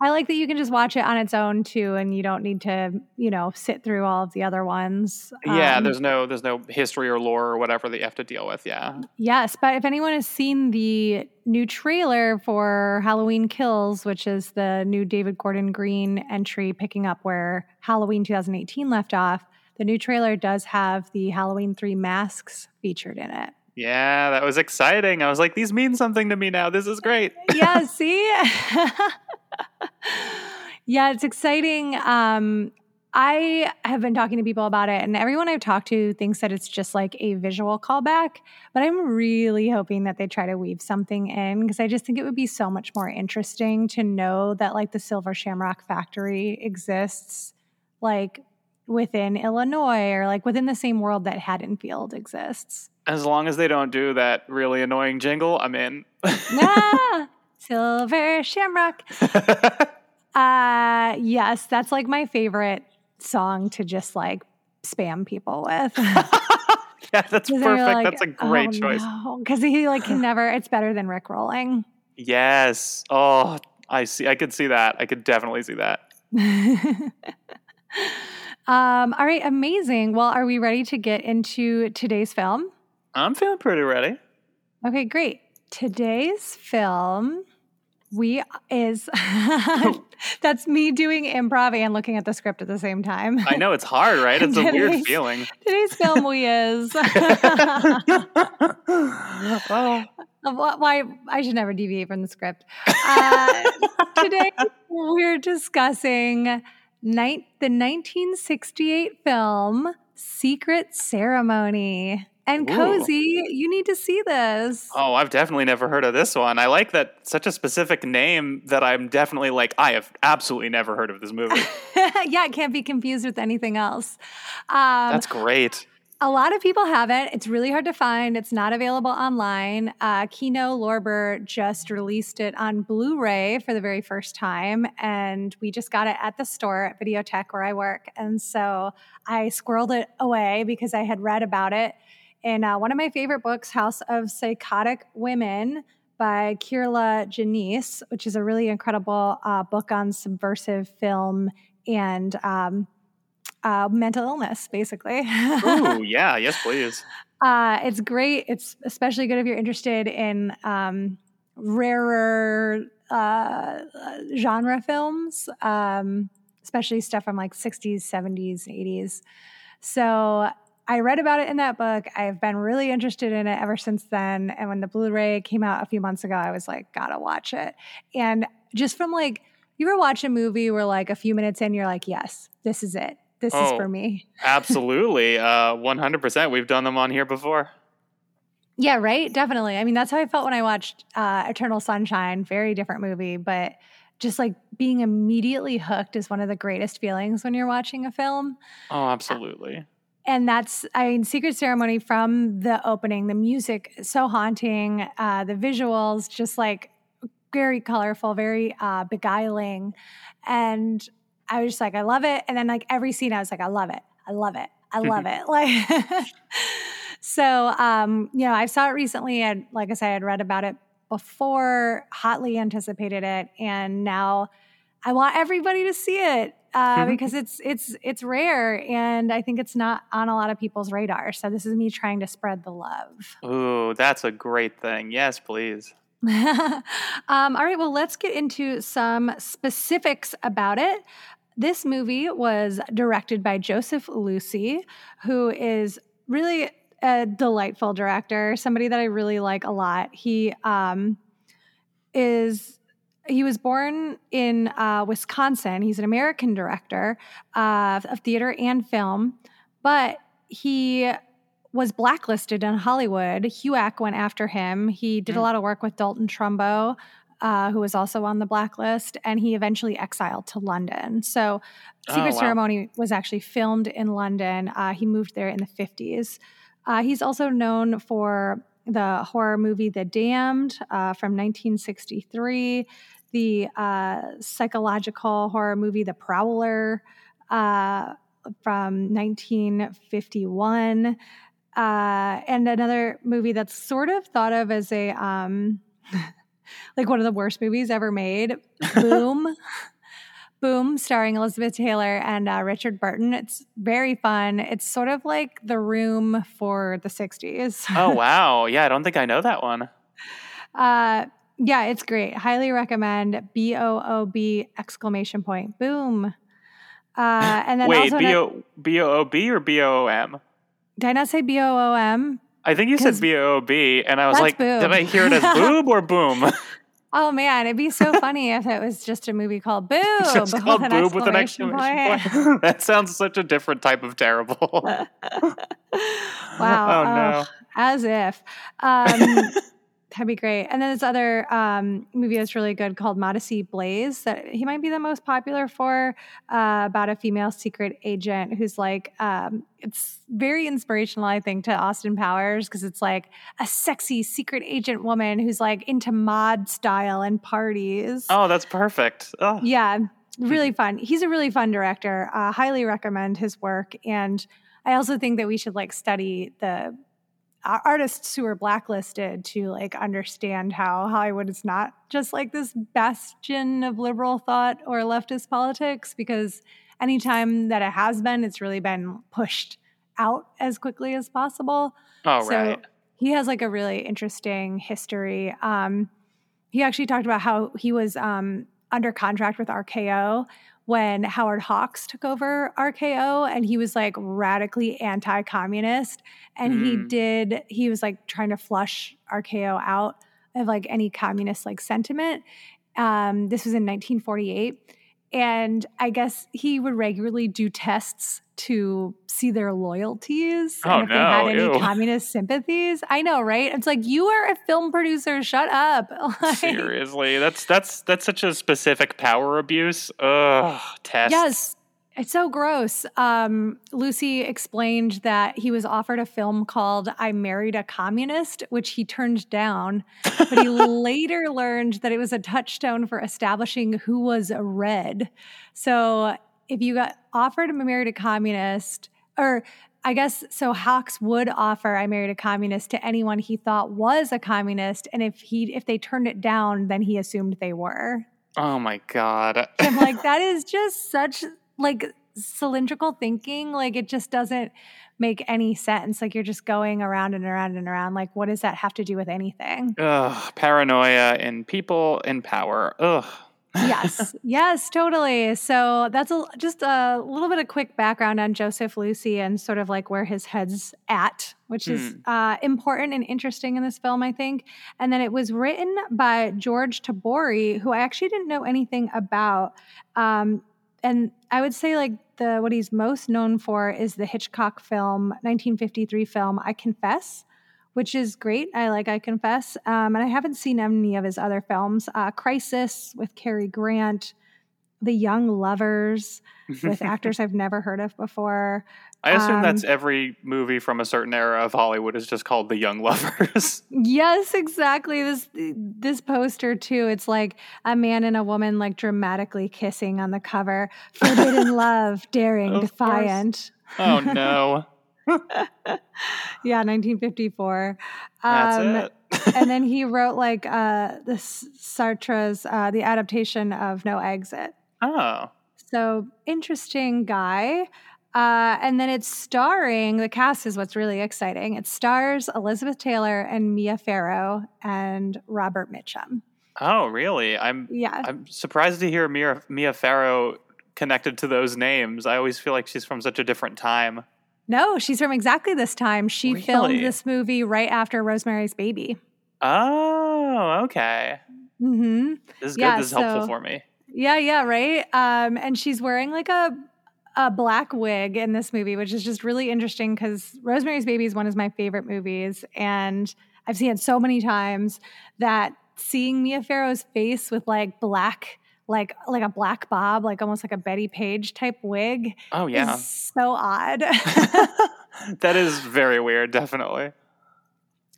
I like that you can just watch it on its own too, and you don't need to, you know, sit through all of the other ones. Yeah, um, there's no there's no history or lore or whatever that you have to deal with. Yeah. Yes, but if anyone has seen the new trailer for Halloween Kills, which is the new David Gordon Green entry, picking up where Halloween 2018 left off, the new trailer does have the Halloween three masks featured in it. Yeah, that was exciting. I was like, these mean something to me now. This is great. [LAUGHS] yeah, see? yeah, it's exciting. Um, I have been talking to people about it, and everyone I've talked to thinks that it's just like a visual callback. But I'm really hoping that they try to weave something in because I just think it would be so much more interesting to know that like the Silver Shamrock Factory exists, like within Illinois or like within the same world that Haddonfield exists. As long as they don't do that really annoying jingle, I'm in. [LAUGHS] ah, Silver Shamrock. [LAUGHS] uh yes, that's like my favorite song to just like spam people with. [LAUGHS] yeah, that's perfect. Like, that's a great oh, choice. Because no. he like can never. It's better than Rick rolling. Yes. Oh, I see. I could see that. I could definitely see that. um. All right. Amazing. Well, are we ready to get into today's film? I'm feeling pretty ready. Okay. Great. Today's film we is [LAUGHS] that's me doing improv and looking at the script at the same time. I know it's hard, right? It's a weird feeling. Today's film we is. [LAUGHS] [LAUGHS] oh. Why I should never deviate from the script. Uh, today we're discussing night, the 1968 film Secret Ceremony. And Ooh. Cozi, you need to see this. Oh, I've definitely never heard of this one. I like that such a specific name that I'm definitely like, I have absolutely never heard of this [LAUGHS] movie. yeah, it can't be confused with anything else. Um, That's great. A lot of people have it. It's really hard to find. It's not available online. Uh, Kino Lorber just released it on Blu ray for the very first time. And we just got it at the store at Videotheque where I work. And so I squirreled it away because I had read about it in uh, one of my favorite books, House of Psychotic Women by Kier-La Janisse, which is a really incredible uh, book on subversive film and um, uh, mental illness, basically. Ooh, [LAUGHS] yeah, yes, please. Uh, it's great. It's especially good if you're interested in um, rarer uh, genre films, um, especially stuff from like 60s, 70s, 80s. So I read about it in that book. I've been really interested in it ever since then. And when the Blu ray came out a few months ago, I was like, gotta watch it. And just from like, you ever watch a movie where like a few minutes in, you're like, yes, this is it. This oh, is for me. [LAUGHS] absolutely. Uh, 100%. We've done them on here before. Yeah, right. Definitely. I mean, that's how I felt when I watched uh, Eternal Sunshine. Very different movie, but just like being immediately hooked is one of the greatest feelings when you're watching a film. Oh, absolutely and that's i mean secret ceremony from the opening the music so haunting uh, the visuals just like very colorful very uh, beguiling. And i was just like i love it. And then like every scene i was like i love it. I love it. I love it. [LAUGHS] Like so um you know i saw it recently. And like i said i'd read about it before hotly anticipated it. And now i want everybody to see it uh, mm-hmm. because it's it's it's rare and I think it's not on a lot of people's radar. So this is me trying to spread the love. Ooh, that's a great thing. Yes, please. [LAUGHS] um, all right, well, let's get into some specifics about it. This movie was directed by Joseph Losey, who is really a delightful director, somebody that I really like a lot. He um, is he was born in uh, Wisconsin. He's an American director uh, of theater and film, but he was blacklisted in Hollywood. HUAC went after him. He did mm. a lot of work with Dalton Trumbo, uh, who was also on the blacklist, and he eventually exiled to London. So, Secret oh, wow. Ceremony was actually filmed in London. Uh, he moved there in the 50s. Uh, he's also known for the horror movie The Damned uh, from 1963 the uh, psychological horror movie The Prowler uh, from 1951, uh, and another movie that's sort of thought of as a um, [LAUGHS] like one of the worst movies ever made, Boom. [LAUGHS] Boom, starring Elizabeth Taylor and uh, Richard Burton. It's very fun. It's sort of like The Room for the 60s. oh, [LAUGHS] wow. Yeah, I don't think I know that one. Uh, yeah, it's great. Highly recommend. B O O B exclamation point. Boom. Uh, and then wait, B O B O O B or B O O M? Did I not say B O O M? I think you said B O O B, and I was like, did I hear it as [LAUGHS] boob or boom? [LAUGHS] Oh man, it'd be so funny if it was just a movie called Boob. [LAUGHS] just called with Boob with an exclamation point. point. that sounds such a different type of terrible. wow. Oh no. as if. Um, That'd be great. And then this other um, movie that's really good called Modesty Blaise that he might be the most popular for uh, about a female secret agent who's like, um, it's very inspirational, I think, to Austin Powers because it's like a sexy secret agent woman who's like into mod style and parties. Oh, that's perfect. Oh. Yeah, really [LAUGHS] fun. He's a really fun director. Uh, highly recommend his work. And I also think that we should like study the artists who are blacklisted to like understand how Hollywood is not just like this bastion of liberal thought or leftist politics because anytime that it has been, it's really been pushed out as quickly as possible. Oh, so right. He has like a really interesting history. Um, he actually talked about how he was um, under contract with RKO when Howard Hawks took over RKO and he was like radically anti communist. And mm. he did, he was like trying to flush RKO out of like any communist like sentiment. Um, this was in 1948. And I guess he would regularly do tests to see their loyalties Oh, and if they had any ew. communist sympathies. I know, right? It's like you are a film producer. Shut up. [LAUGHS] Like, Seriously, that's that's that's such a specific power abuse. Ugh, test. Yes. It's so gross. Um, Losey explained that he was offered a film called I Married a Communist, which he turned down. But he [LAUGHS] later learned that it was a touchstone for establishing who was a red. So if you got offered I Married a Communist, or I guess so Hawks would offer I Married a Communist to anyone he thought was a communist. And if he if they turned it down, then he assumed they were. Oh my god. I'm like, [LAUGHS] that is just such like cylindrical thinking. Like it just doesn't make any sense. Like you're just going around and around and around. Like, what does that have to do with anything? Ugh, paranoia in people in power. Ugh. Yes, [LAUGHS] yes, totally. So that's a, just a little bit of quick background on Joseph Losey and sort of like where his head's at, which is uh, important and interesting in this film, I think. And then it was written by George Tabori, who I actually didn't know anything about. Um, and I would say like the what he's most known for is the Hitchcock film, 1953 film, I Confess which is great. I like I Confess. Um, and I haven't seen any of his other films. Uh, Crisis with Cary Grant, The Young Lovers with [LAUGHS] actors I've never heard of before. I assume Um, that's every movie from a certain era of Hollywood is just called The Young Lovers. [LAUGHS] Yes, exactly. This this poster too. It's like a man and a woman like dramatically kissing on the cover. [LAUGHS] Forbidden love, daring, Of course. defiant. oh no. [LAUGHS] Yeah, 1954. That's Um, it. [LAUGHS] and then he wrote like uh this Sartre's uh the adaptation of No Exit. oh. So interesting guy. Uh, and then it's starring the cast is what's really exciting. It stars Elizabeth Taylor and Mia Farrow and Robert Mitchum. Oh, really? I'm Yeah. I'm surprised to hear Mia Mia Farrow connected to those names. I always feel like she's from such a different time. No, she's from exactly this time. She filmed this movie right after Rosemary's Baby. Oh, okay. Mm-hmm. This is good. Yeah, this is helpful for me. Yeah, yeah, right. Um, and she's wearing like a a black wig in this movie, which is just really interesting because Rosemary's Baby is one of my favorite movies, and I've seen it so many times that seeing Mia Farrow's face with like black, like like a black bob, like almost like a Bettie Page type wig, Oh yeah. so odd. [LAUGHS] [LAUGHS] that is very weird, definitely.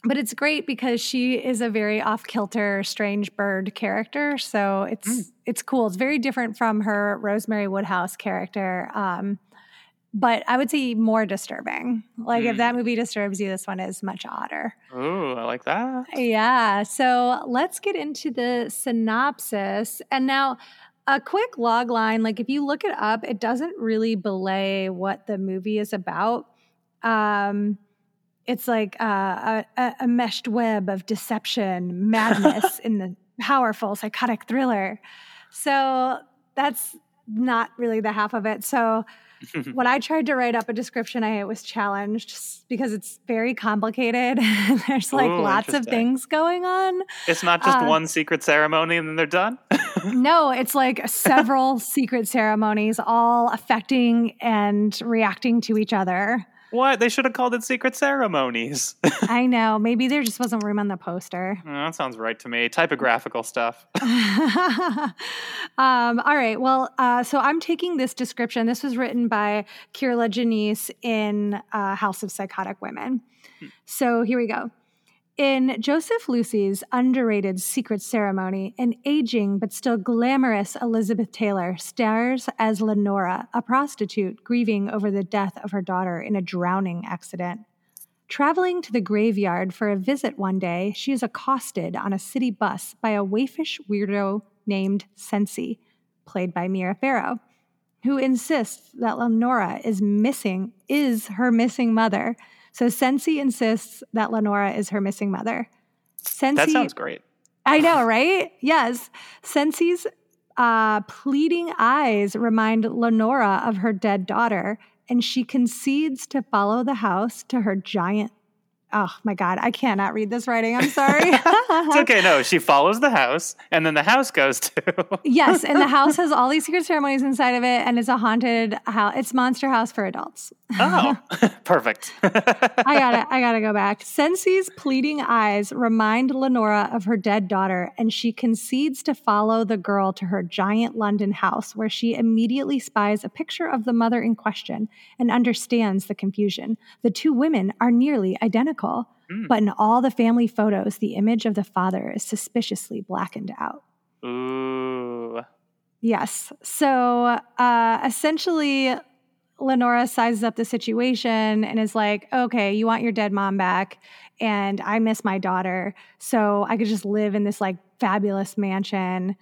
but it's great because she is a very off kilter, strange bird character. So it's Mm. it's cool. It's very different from her Rosemary Woodhouse character. Um, but I would say more disturbing. Like if Mm. that movie disturbs you, this one is much odder. Ooh, I like that. Yeah. So let's get into the synopsis. And now, a quick log line like if you look it up, it doesn't really belay what the movie is about. Um, it's like uh, a, a meshed web of deception, madness [LAUGHS] in the powerful psychotic thriller. So that's not really the half of it. So when I tried to write up a description, I was challenged because it's very complicated. [LAUGHS] There's like Ooh, lots of things going on. it's not just Uh, one secret ceremony and then they're done. [LAUGHS] No, it's like several secret ceremonies all affecting and reacting to each other. What? They should have called it secret ceremonies. [LAUGHS] I know. Maybe there just wasn't room on the poster. Oh, that sounds right to me. Typographical stuff. [LAUGHS] um, all right. Well, uh, so I'm taking this description. This was written by Kier-La Janisse in uh, House of Psychotic Women. So here we go. In Joseph Losey's underrated secret ceremony, an aging but still glamorous Elizabeth Taylor stars as Lenora, a prostitute grieving over the death of her daughter in a drowning accident. Traveling to the graveyard for a visit one day, she is accosted on a city bus by a waifish weirdo named Cenci, played by Mia Farrow, who insists that Lenora is missing, is her missing mother. So Cenci insists that Lenora is her missing mother. Cenci, That sounds great. I know, right? Yes. Cenci's uh, pleading eyes remind Lenora of her dead daughter, and she concedes to follow the house to her giant oh my god, I cannot read this writing. I'm sorry. [LAUGHS] it's [LAUGHS] okay. No, she follows the house, and then the house goes to. yes, and the house [LAUGHS] has all these secret ceremonies inside of it, and it's a haunted house. It's Monster House for adults. oh, perfect. I gotta, I gotta go back. Cenci's pleading eyes remind Lenora of her dead daughter, and she concedes to follow the girl to her giant London house, where she immediately spies a picture of the mother in question and understands the confusion. The two women are nearly identical, mm. but in all the family photos, the image of the father is suspiciously blackened out. Ooh. Yes. So uh, essentially, Lenora sizes up the situation and is like, okay, you want your dead mom back, and I miss my daughter. So I could just live in this like fabulous mansion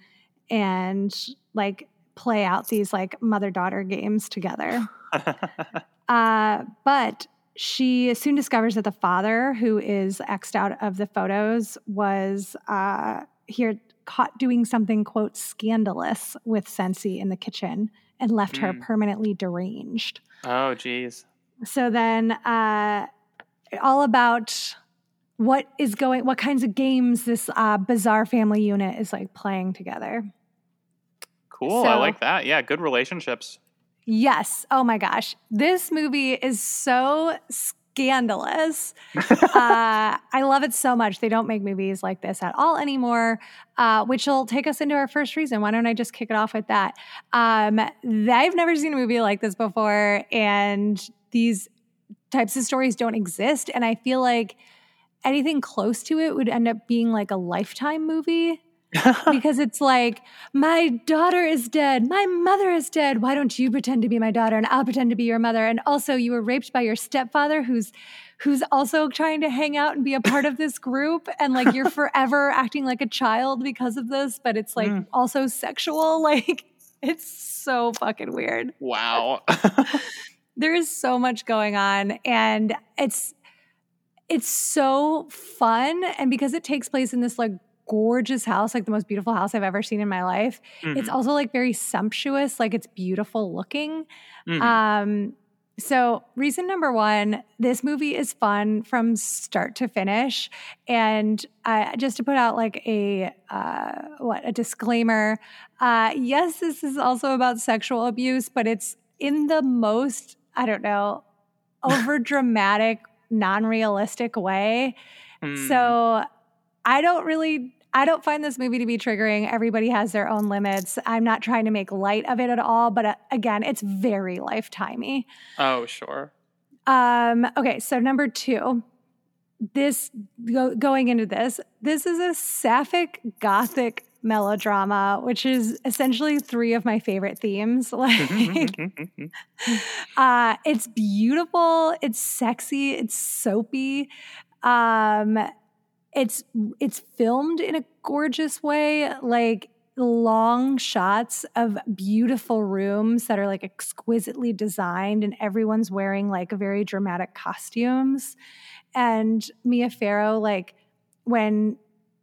and like play out these like mother daughter games together. [LAUGHS] uh, but she soon discovers that the father, who is X'd out of the photos, was uh, here caught doing something, quote, scandalous with Cenci in the kitchen and left mm. her permanently deranged. Oh, geez. So then, uh, all about what is going, what kinds of games this uh, bizarre family unit is like playing together. Cool. So, I like that. Yeah, good relationships. Yes. Oh my gosh. This movie is so scandalous. [LAUGHS] uh, I love it so much. They don't make movies like this at all anymore, uh, which will take us into our first reason. Why don't I just kick it off with that? Um, I've never seen a movie like this before, and these types of stories don't exist. And I feel like anything close to it would end up being like a lifetime movie. [LAUGHS] because it's like, my daughter is dead. My mother is dead. Why don't you pretend to be my daughter and I'll pretend to be your mother? And also, you were raped by your stepfather who's who's also trying to hang out and be a part of this group and like you're [LAUGHS] forever acting like a child because of this but it's like mm. also sexual [LAUGHS] like it's so fucking weird wow there is so much going on and it's it's so fun and because it takes place in this like gorgeous house, like the most beautiful house I've ever seen in my life. Mm-hmm. It's also like very sumptuous, like it's beautiful looking. Mm-hmm. Um, so, reason number one, this movie is fun from start to finish. And uh, just to put out like a uh, what a disclaimer, uh, yes, this is also about sexual abuse, but it's in the most I don't know [LAUGHS] over dramatic, non realistic way. Mm. So I don't really I don't find this movie to be triggering. Everybody has their own limits. I'm not trying to make light of it at all, but uh, again, it's very lifetimey. Oh, sure. Um, okay, so number two, this go, going into this, this is a sapphic gothic melodrama, which is essentially three of my favorite themes. [LAUGHS] Like, [LAUGHS] uh, it's beautiful, it's sexy, it's soapy. Um, it's it's filmed in a gorgeous way like long shots of beautiful rooms that are like exquisitely designed and everyone's wearing like very dramatic costumes and Mia Farrow like when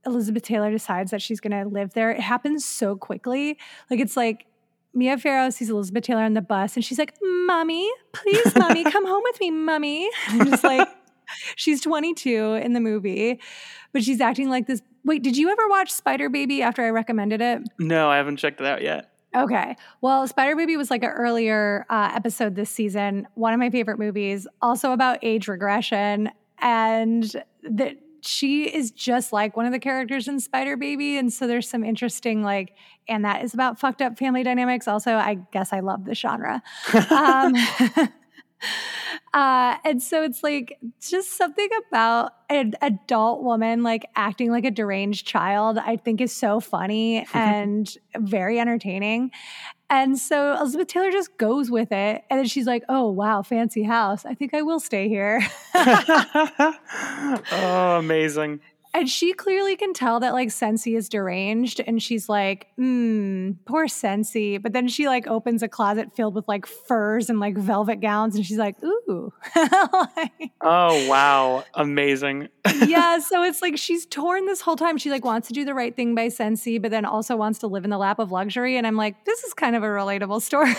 Elizabeth Taylor decides that she's going to live there it happens so quickly like it's like Mia Farrow sees Elizabeth Taylor on the bus and she's like, Mommy, please, Mommy, come home with me, Mommy. And [LAUGHS] I'm just like, she's 22 in the movie, but she's acting like this. Wait, did you ever watch Spider Baby after I recommended it? No, I haven't checked it out yet. Okay. Well, Spider Baby was like an earlier uh, episode this season. One of my favorite movies, also about age regression. And that she is just like one of the characters in Spider Baby. And so there's some interesting, like, and that is about fucked up family dynamics. Also, I guess I love the genre. [LAUGHS] um, [LAUGHS] Uh, and so it's like just something about an adult woman like acting like a deranged child, I think is so funny [LAUGHS] and very entertaining. And so Elizabeth Taylor just goes with it. And then she's like, oh, wow, fancy house. I think I will stay here. [LAUGHS] [LAUGHS] oh, amazing. And she clearly can tell that like Cenci is deranged and she's like, hmm, poor Cenci. But then she like opens a closet filled with like furs and like velvet gowns and she's like, ooh. [LAUGHS] like, oh, wow. Amazing. [LAUGHS] yeah. So it's like she's torn this whole time. She like wants to do the right thing by Cenci, but then also wants to live in the lap of luxury. And I'm like, this is kind of a relatable story.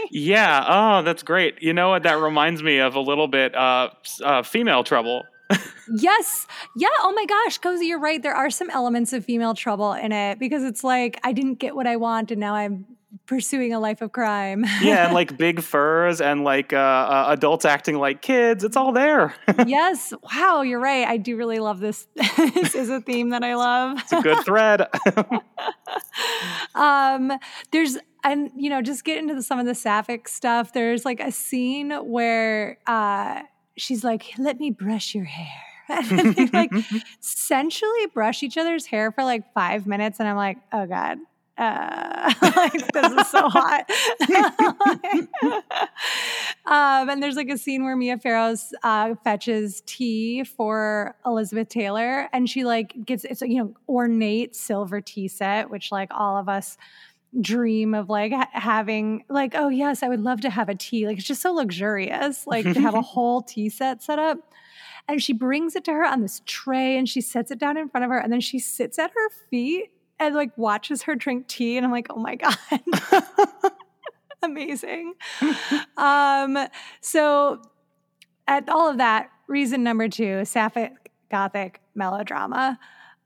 [LAUGHS] yeah. Oh, that's great. You know what? That reminds me of a little bit uh, uh female trouble yes. Yeah. Oh my gosh. Cozi, you're right. There are some elements of female trouble in it because it's like, I didn't get what I want and now I'm pursuing a life of crime. yeah. And [LAUGHS] like big furs and like uh, uh, adults acting like kids. It's all there. [LAUGHS] yes. Wow. You're right. I do really love this. [LAUGHS] this is a theme that I love. It's a good thread. um, there's, and you know, just get into the, some of the sapphic stuff. There's like a scene where, uh, she's like, let me brush your hair. [LAUGHS] and they like [LAUGHS] sensually brush each other's hair for like five minutes. And I'm like, oh God, uh, [LAUGHS] like, this is so hot. um, and there's like a scene where Mia Farrow uh, fetches tea for Elizabeth Taylor, and she like gets it's a you know ornate silver tea set, which like all of us dream of like ha- having like oh yes i would love to have a tea. Like it's just so luxurious like to have a [LAUGHS] whole tea set set up. And she brings it to her on this tray and she sets it down in front of her and then she sits at her feet and like watches her drink tea and i'm like oh my god. [LAUGHS] Amazing. [LAUGHS] Um so at all of that reason number two sapphic gothic melodrama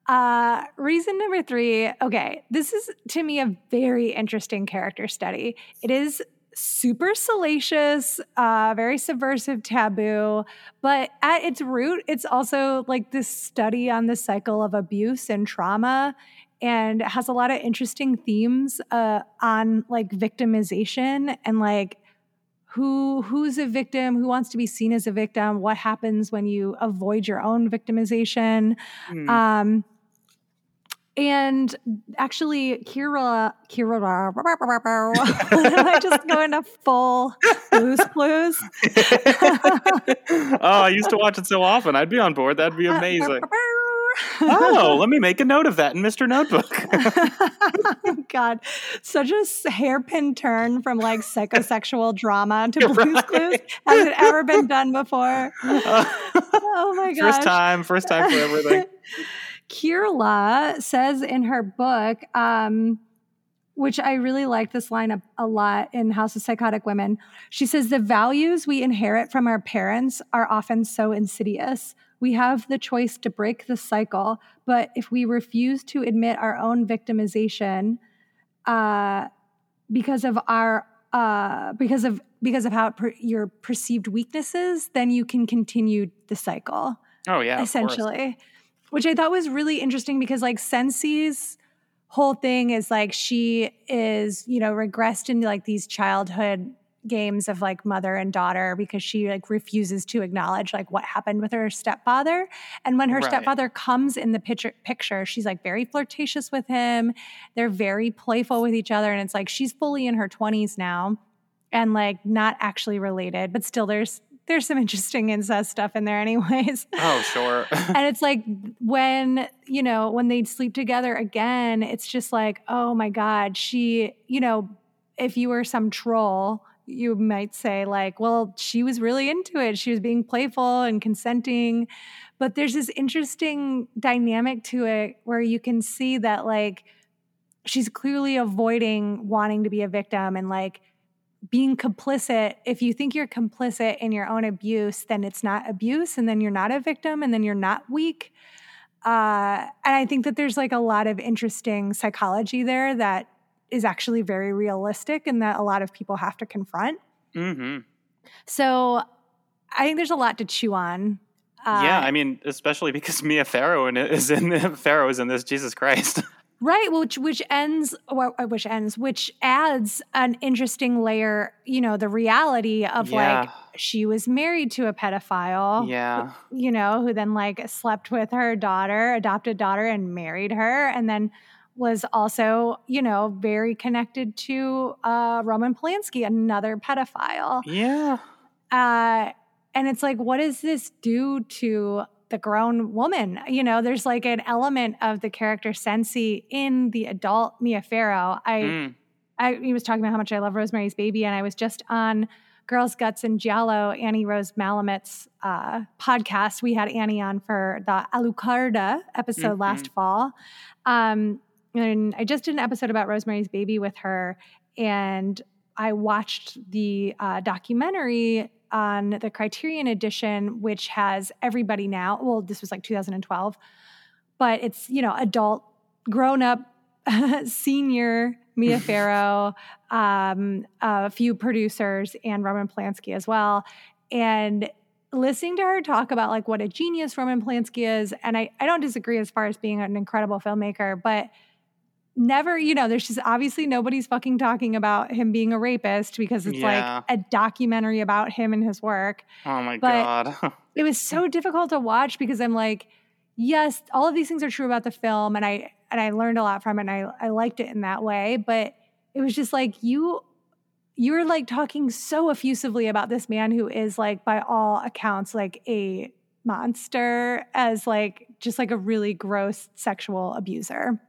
uh, reason number three okay, this is to me a very interesting character study. It is super salacious, uh, very subversive, taboo, but at its root, it's also like this study on the cycle of abuse and trauma. And it has a lot of interesting themes uh, on like victimization and like who who's a victim who wants to be seen as a victim what happens when you avoid your own victimization mm. um, and actually, Kira, Kira, am [LAUGHS] I just going to full blues blues? oh, I used to watch it so often. I'd be on board. That'd be amazing. oh, [LAUGHS] let me make a note of that in Mr. Notebook. [LAUGHS] God, such a hairpin turn from like psychosexual drama to Blues right. Clues. Has it ever been done before? Uh, oh my god! First time, first time for everything. Kier-La says in her book, um, which I really like this line a, a, lot in House of Psychotic Women. She says, The values we inherit from our parents are often so insidious. We have the choice to break the cycle, but if we refuse to admit our own victimization uh, because of our uh, because of because of how per- your perceived weaknesses, then you can continue the cycle. Oh yeah, essentially which I thought was really interesting because like Cenci's whole thing is like she is, you know, regressed into like these childhood games of like mother and daughter because she like refuses to acknowledge like what happened with her stepfather. And when her right. stepfather comes in the picture picture she's like very flirtatious with him. They're very playful with each other. And it's like she's fully in her 20s now and like not actually related but still there's there's some interesting incest stuff in there anyways. [LAUGHS] Oh, sure. [LAUGHS] and it's like when, you know, when they sleep together again, it's just like, oh my God, she, you know, if you were some troll, you might say, like, well, she was really into it. She was being playful and consenting. But there's this interesting dynamic to it where you can see that, like, she's clearly avoiding wanting to be a victim and, like, being complicit, if you think you're complicit in your own abuse, then it's not abuse, and then you're not a victim, and then you're not weak. Uh, and I think that there's like a lot of interesting psychology there that is actually very realistic and that a lot of people have to confront. Mm-hmm. So I think there's a lot to chew on. Uh, yeah, I mean, especially because Mia Farrow is in [LAUGHS] Farrow is in this. Jesus Christ. [LAUGHS] Right, which which ends which ends which adds an interesting layer, you know, the reality of yeah. like she was married to a pedophile. Yeah. You know, who then like slept with her daughter, adopted daughter and married her and then was also, you know, very connected to uh, Roman Polanski, another pedophile. Yeah. Uh, and it's like, what does this do to the grown woman. You know, there's like an element of the character Cenci in the adult Mia Farrow. I mm. I he was talking about how much I love Rosemary's Baby, and I was just on Girls Guts and Giallo, Annie Rose Malamet's uh, podcast. We had Annie on for the Alucarda episode mm-hmm. last fall. Um, and I just did an episode about Rosemary's Baby with her, and I watched the uh, documentary on the Criterion edition, which has everybody now. Well, this was like 2012, but it's, you know, adult, grown up, [LAUGHS] senior Mia [LAUGHS] Farrow, um, a few producers, and Roman Polanski as well. And listening to her talk about like what a genius Roman Polanski is, and I, I don't disagree as far as being an incredible filmmaker, but never, you know, there's just obviously nobody's fucking talking about him being a rapist because it's Yeah. like a documentary about him and his work. Oh my But- god. [LAUGHS] It was so difficult to watch because I'm like, yes, all of these things are true about the film, and I and I learned a lot from it, and I I liked it in that way. But it was just like you you were like talking so effusively about this man who is like by all accounts like a monster as like just like a really gross sexual abuser.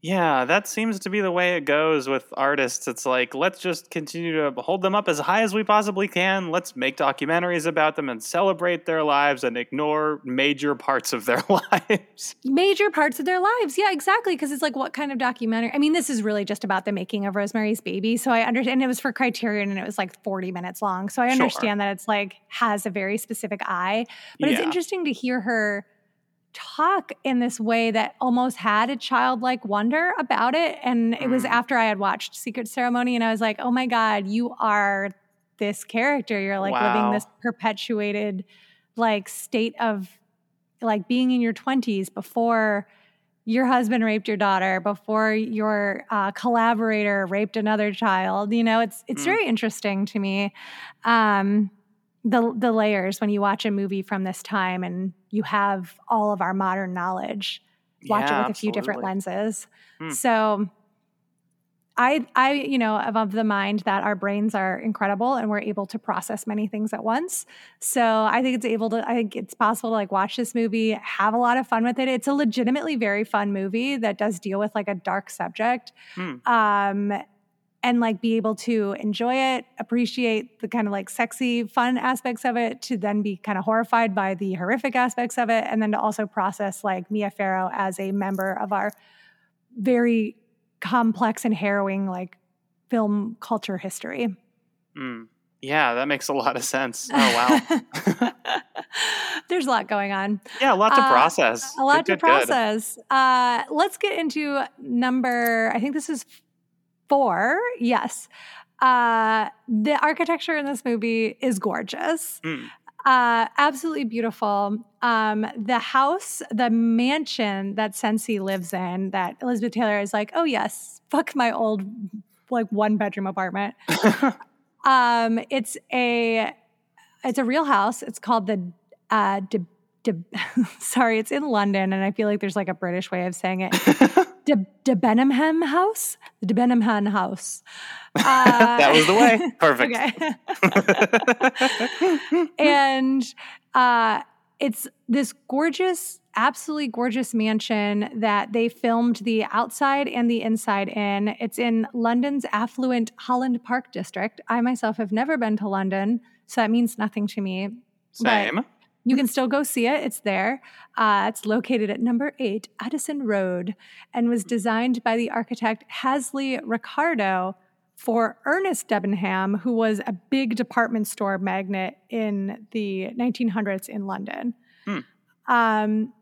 Yeah, that seems to be the way it goes with artists. It's like, let's just continue to hold them up as high as we possibly can. Let's make documentaries about them and celebrate their lives and ignore major parts of their [LAUGHS] lives. major parts of their lives. Yeah, exactly. Because it's like, what kind of documentary? I mean, this is really just about the making of Rosemary's Baby. So I understand. It was for Criterion and it was like 40 minutes long. So I Sure. understand that it's like has a very specific eye. But it's interesting to hear her talk in this way that almost had a childlike wonder about it. And it was Mm. after I had watched Secret Ceremony and I was like, oh my God, you are this character. You're like living this perpetuated like state of like being in your 20s before your husband raped your daughter before your uh, collaborator raped another child you know it's it's Mm. very interesting to me um the the layers when you watch a movie from this time and you have all of our modern knowledge watch Yeah, it with a few different lenses Hmm. so I, I, you know, am of the mind that our brains are incredible and we're able to process many things at once. So I think it's able to, I think it's possible to like watch this movie, have a lot of fun with it. It's a legitimately very fun movie that does deal with like a dark subject. Hmm. Um, and like be able to enjoy it, appreciate the kind of like sexy, fun aspects of it, to then be kind of horrified by the horrific aspects of it, and then to also process like Mia Farrow as a member of our very complex and harrowing like film culture history. Mm. Yeah, that makes a lot of sense. [LAUGHS] Oh, wow. [LAUGHS] There's a lot going on. yeah, a lot to Uh, process. A lot Good, to good, good. process. Uh, let's get into number, I think this is four. Yes. Uh, the architecture in this movie is gorgeous. Mm. Uh, absolutely beautiful. Um, the house, the mansion that Cenci lives in, that Elizabeth Taylor is like, oh yes, fuck my old like one bedroom apartment. [LAUGHS] um, it's a it's a real house. It's called the uh, De, De, [LAUGHS] sorry, it's in London, and I feel like there's like a British way of saying it. [LAUGHS] De, Debenham House, the Debenham House. Uh, [LAUGHS] that was the way. Perfect. Okay. and uh, it's this gorgeous, absolutely gorgeous mansion that they filmed the outside and the inside in. It's in London's affluent Holland Park district. I myself have never been to London, so that means nothing to me. Same. You can still go see it. It's there. Uh, it's located at number eight Addison Road and was designed by the architect Halsey Ricardo for Ernest Debenham, who was a big department store magnate in the 1900s in London. Hmm. Um,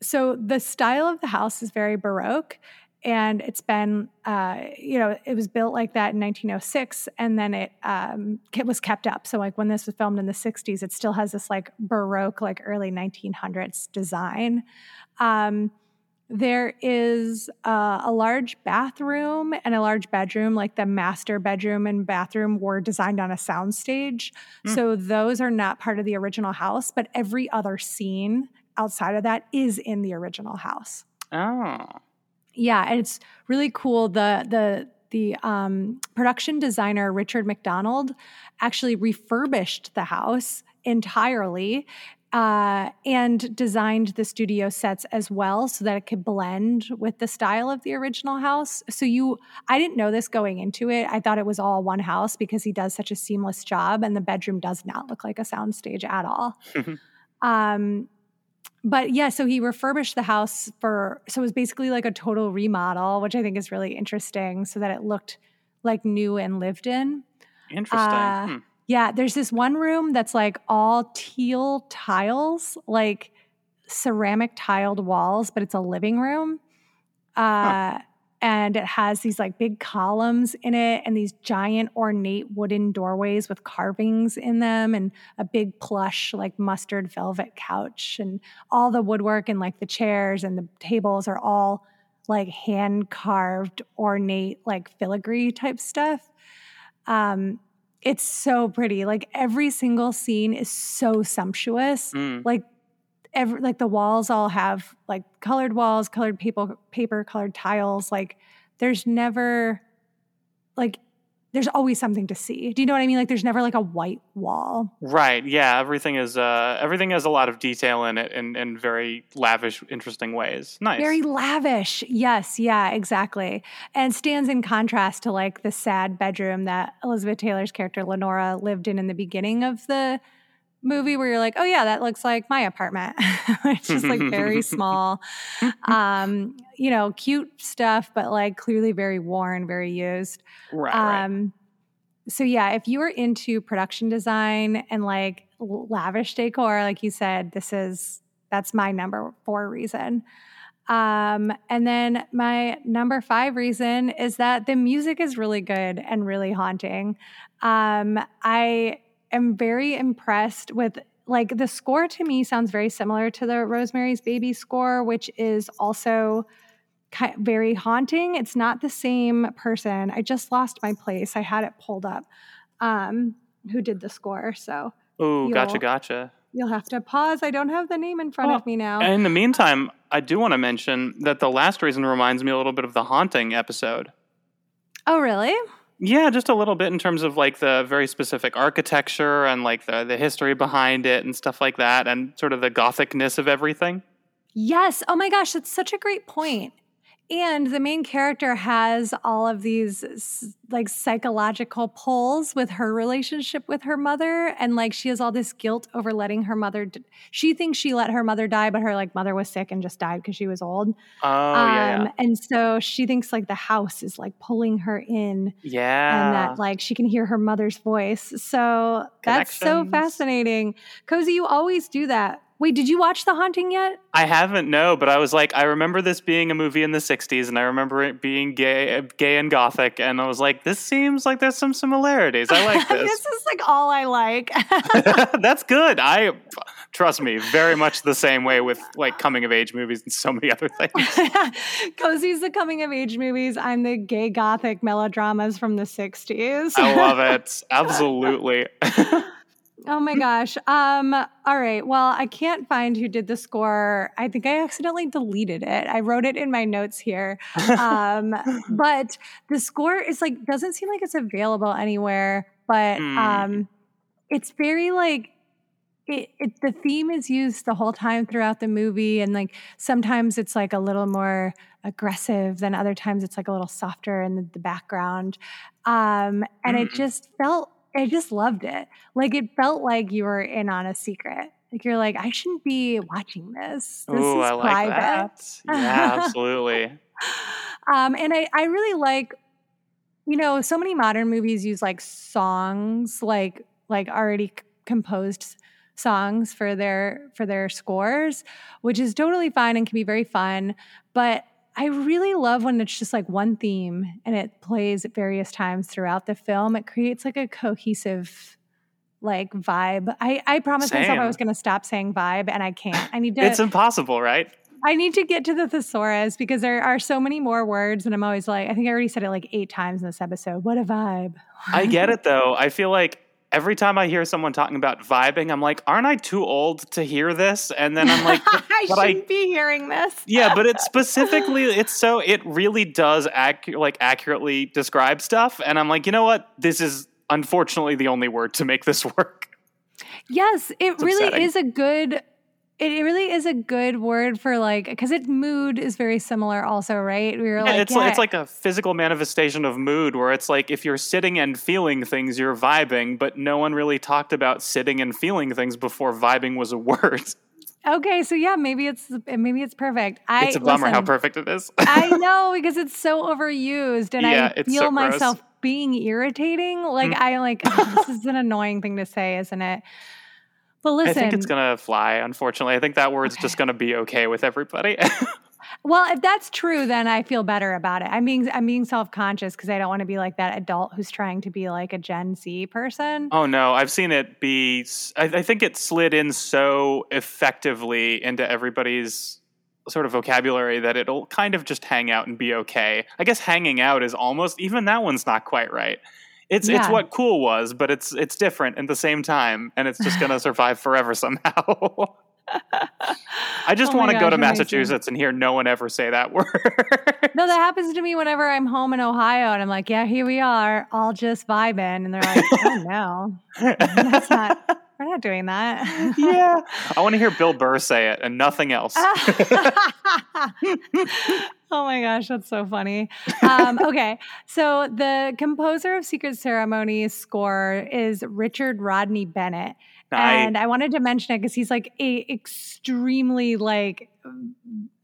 so the style of the house is very Baroque. And it's been, uh, you know, it was built like that in 1906, and then it um, ke- was kept up. So, like when this was filmed in the 60s, it still has this like Baroque, like early 1900s design. Um, there is uh, a large bathroom and a large bedroom, like the master bedroom and bathroom were designed on a soundstage. Hmm. So those are not part of the original house, but every other scene outside of that is in the original house. Oh. Yeah, and it's really cool. The the the um, production designer Richard MacDonald actually refurbished the house entirely uh, and designed the studio sets as well so that it could blend with the style of the original house. So you, I didn't know this going into it. I thought it was all one house because he does such a seamless job, and the bedroom does not look like a soundstage at all. [LAUGHS] um, but yeah, so he refurbished the house for so it was basically like a total remodel, which I think is really interesting, so that it looked like new and lived in. Interesting. Uh, Hmm. Yeah, there's this one room that's like all teal tiles, like ceramic tiled walls, but it's a living room. Uh, huh. And it has these like big columns in it and these giant ornate wooden doorways with carvings in them and a big plush, like mustard velvet couch. And all the woodwork and like the chairs and the tables are all like hand carved, ornate, like filigree type stuff. Um, it's so pretty. Like every single scene is so sumptuous. Mm. Like every like the walls all have like colored walls, colored paper, paper, colored tiles. Like there's never like there's always something to see. Do you know what I mean? Like there's never like a white wall. Right. Yeah. Everything is uh everything has a lot of detail in it in, in very lavish, interesting ways. Nice. Very lavish. Yes, yeah, exactly. And stands in contrast to like the sad bedroom that Elizabeth Taylor's character Lenora lived in in the beginning of the movie where you're like, oh yeah, that looks like my apartment. [LAUGHS] it's just like very [LAUGHS] small. Um, you know, cute stuff, but like clearly very worn, very used. Right. Um, right. so yeah, if you are into production design and like lavish decor, like you said, this is that's my number four reason. Um, and then my number five reason is that the music is really good and really haunting. Um, I am very impressed with like the score to me sounds very similar to the Rosemary's Baby score, which is also very haunting. It's not the same person. I just lost my place. I had it pulled up. Um, who did the score? So Oh, gotcha, gotcha. You'll have to pause. I don't have the name in front of me now. And in the meantime, I do want to mention that the last reason reminds me a little bit of the haunting episode. Oh, really? Yeah, just a little bit in terms of like the very specific architecture and like the the history behind it and stuff like that and sort of the gothicness of everything. Yes. Oh my gosh, that's such a great point. And the main character has all of these like psychological pulls with her relationship with her mother. And like she has all this guilt over letting her mother, d- she thinks she let her mother die, but her like mother was sick and just died because she was old. Oh, um, yeah, yeah. And so she thinks like the house is like pulling her in. Yeah. And that like she can hear her mother's voice. So that's so fascinating. Cozi, you always do that Wait, did you watch The Haunting yet? I haven't, no, but I was like, I remember this being a movie in the 60s and I remember it being gay, gay and gothic. And I was like, this seems like there's some similarities. I like [LAUGHS] this. this is like all I like. [LAUGHS] [LAUGHS] That's good. I, trust me, very much the same way with like coming of age movies and so many other things. Cozi's the coming of age movies. I'm the gay gothic melodramas from the 60s. I love it. Absolutely. Oh my gosh. Um, all right. Well, I can't find who did the score. I think I accidentally deleted it. I wrote it in my notes here. Um, [LAUGHS] but the score is like doesn't seem like it's available anywhere, but um it's very like it, it, the theme is used the whole time throughout the movie and like sometimes it's like a little more aggressive than other times it's like a little softer in the, the background um and mm. it just felt I just loved it. Like it felt like you were in on a secret. Like you're like, I shouldn't be watching this. This Ooh, is I private. like that. Yeah, absolutely. [LAUGHS] um, and I, I really like, you know, so many modern movies use like songs, like like already c- composed songs for their for their scores, which is totally fine and can be very fun. But I really love when it's just like one theme and it plays at various times throughout the film. It creates like a cohesive like vibe. I, I promised Same. myself I was going to stop saying vibe and I can't. I need to. it's impossible, right? I need to get to the thesaurus because there are so many more words, and I'm always like, I think I already said it like eight times in this episode. What a vibe! I get it though. I feel like every time I hear someone talking about vibing, I'm like, aren't I too old to hear this? And then I'm [LAUGHS] like, I shouldn't I, be hearing this. yeah, but it's [LAUGHS] specifically, it's so, it really does like accurately describe stuff. And I'm like, you know what? This is unfortunately the only word to make this [LAUGHS] work. Yes, it it's really upsetting. is a good it really is a good word for like because its mood is very similar also right we were yeah, like it's, yeah. it's like a physical manifestation of mood where it's like if you're sitting and feeling things you're vibing but no one really talked about sitting and feeling things before vibing was a [LAUGHS] word okay so yeah maybe it's maybe it's perfect I, it's a bummer listen, how perfect it is i [LAUGHS] know because it's so overused and yeah, i feel so myself being irritating. Like Mm. I like [LAUGHS] this is an annoying thing to say, isn't it? But listen, I think it's gonna fly. Unfortunately, I think that word's just gonna be okay with everybody. [LAUGHS] well, if that's true, then I feel better about it. I'm being I'm being self conscious because I don't want to be like that adult who's trying to be like a Gen Z person. oh no, I've seen it be. I think it slid in so effectively into everybody's sort of vocabulary that it'll kind of just hang out and be okay. I guess hanging out is almost even that one's not quite right. It's it's what cool was, but it's it's different at the same time, and it's just gonna survive forever [LAUGHS] somehow. I just Oh want to go to amazing. Massachusetts and hear no one ever say that [LAUGHS] word. No, that happens to me whenever I'm home in Ohio and I'm like, yeah, here we are, all just vibing. And they're like, oh no, [LAUGHS] that's not, we're not doing that. [LAUGHS] yeah. I want to hear Bill Burr say it and nothing else. [LAUGHS] [LAUGHS] oh my gosh, that's so funny. Um, okay, so the composer of Secret Ceremonies score is Richard Rodney Bennett. And I wanted to mention it because he's like a extremely like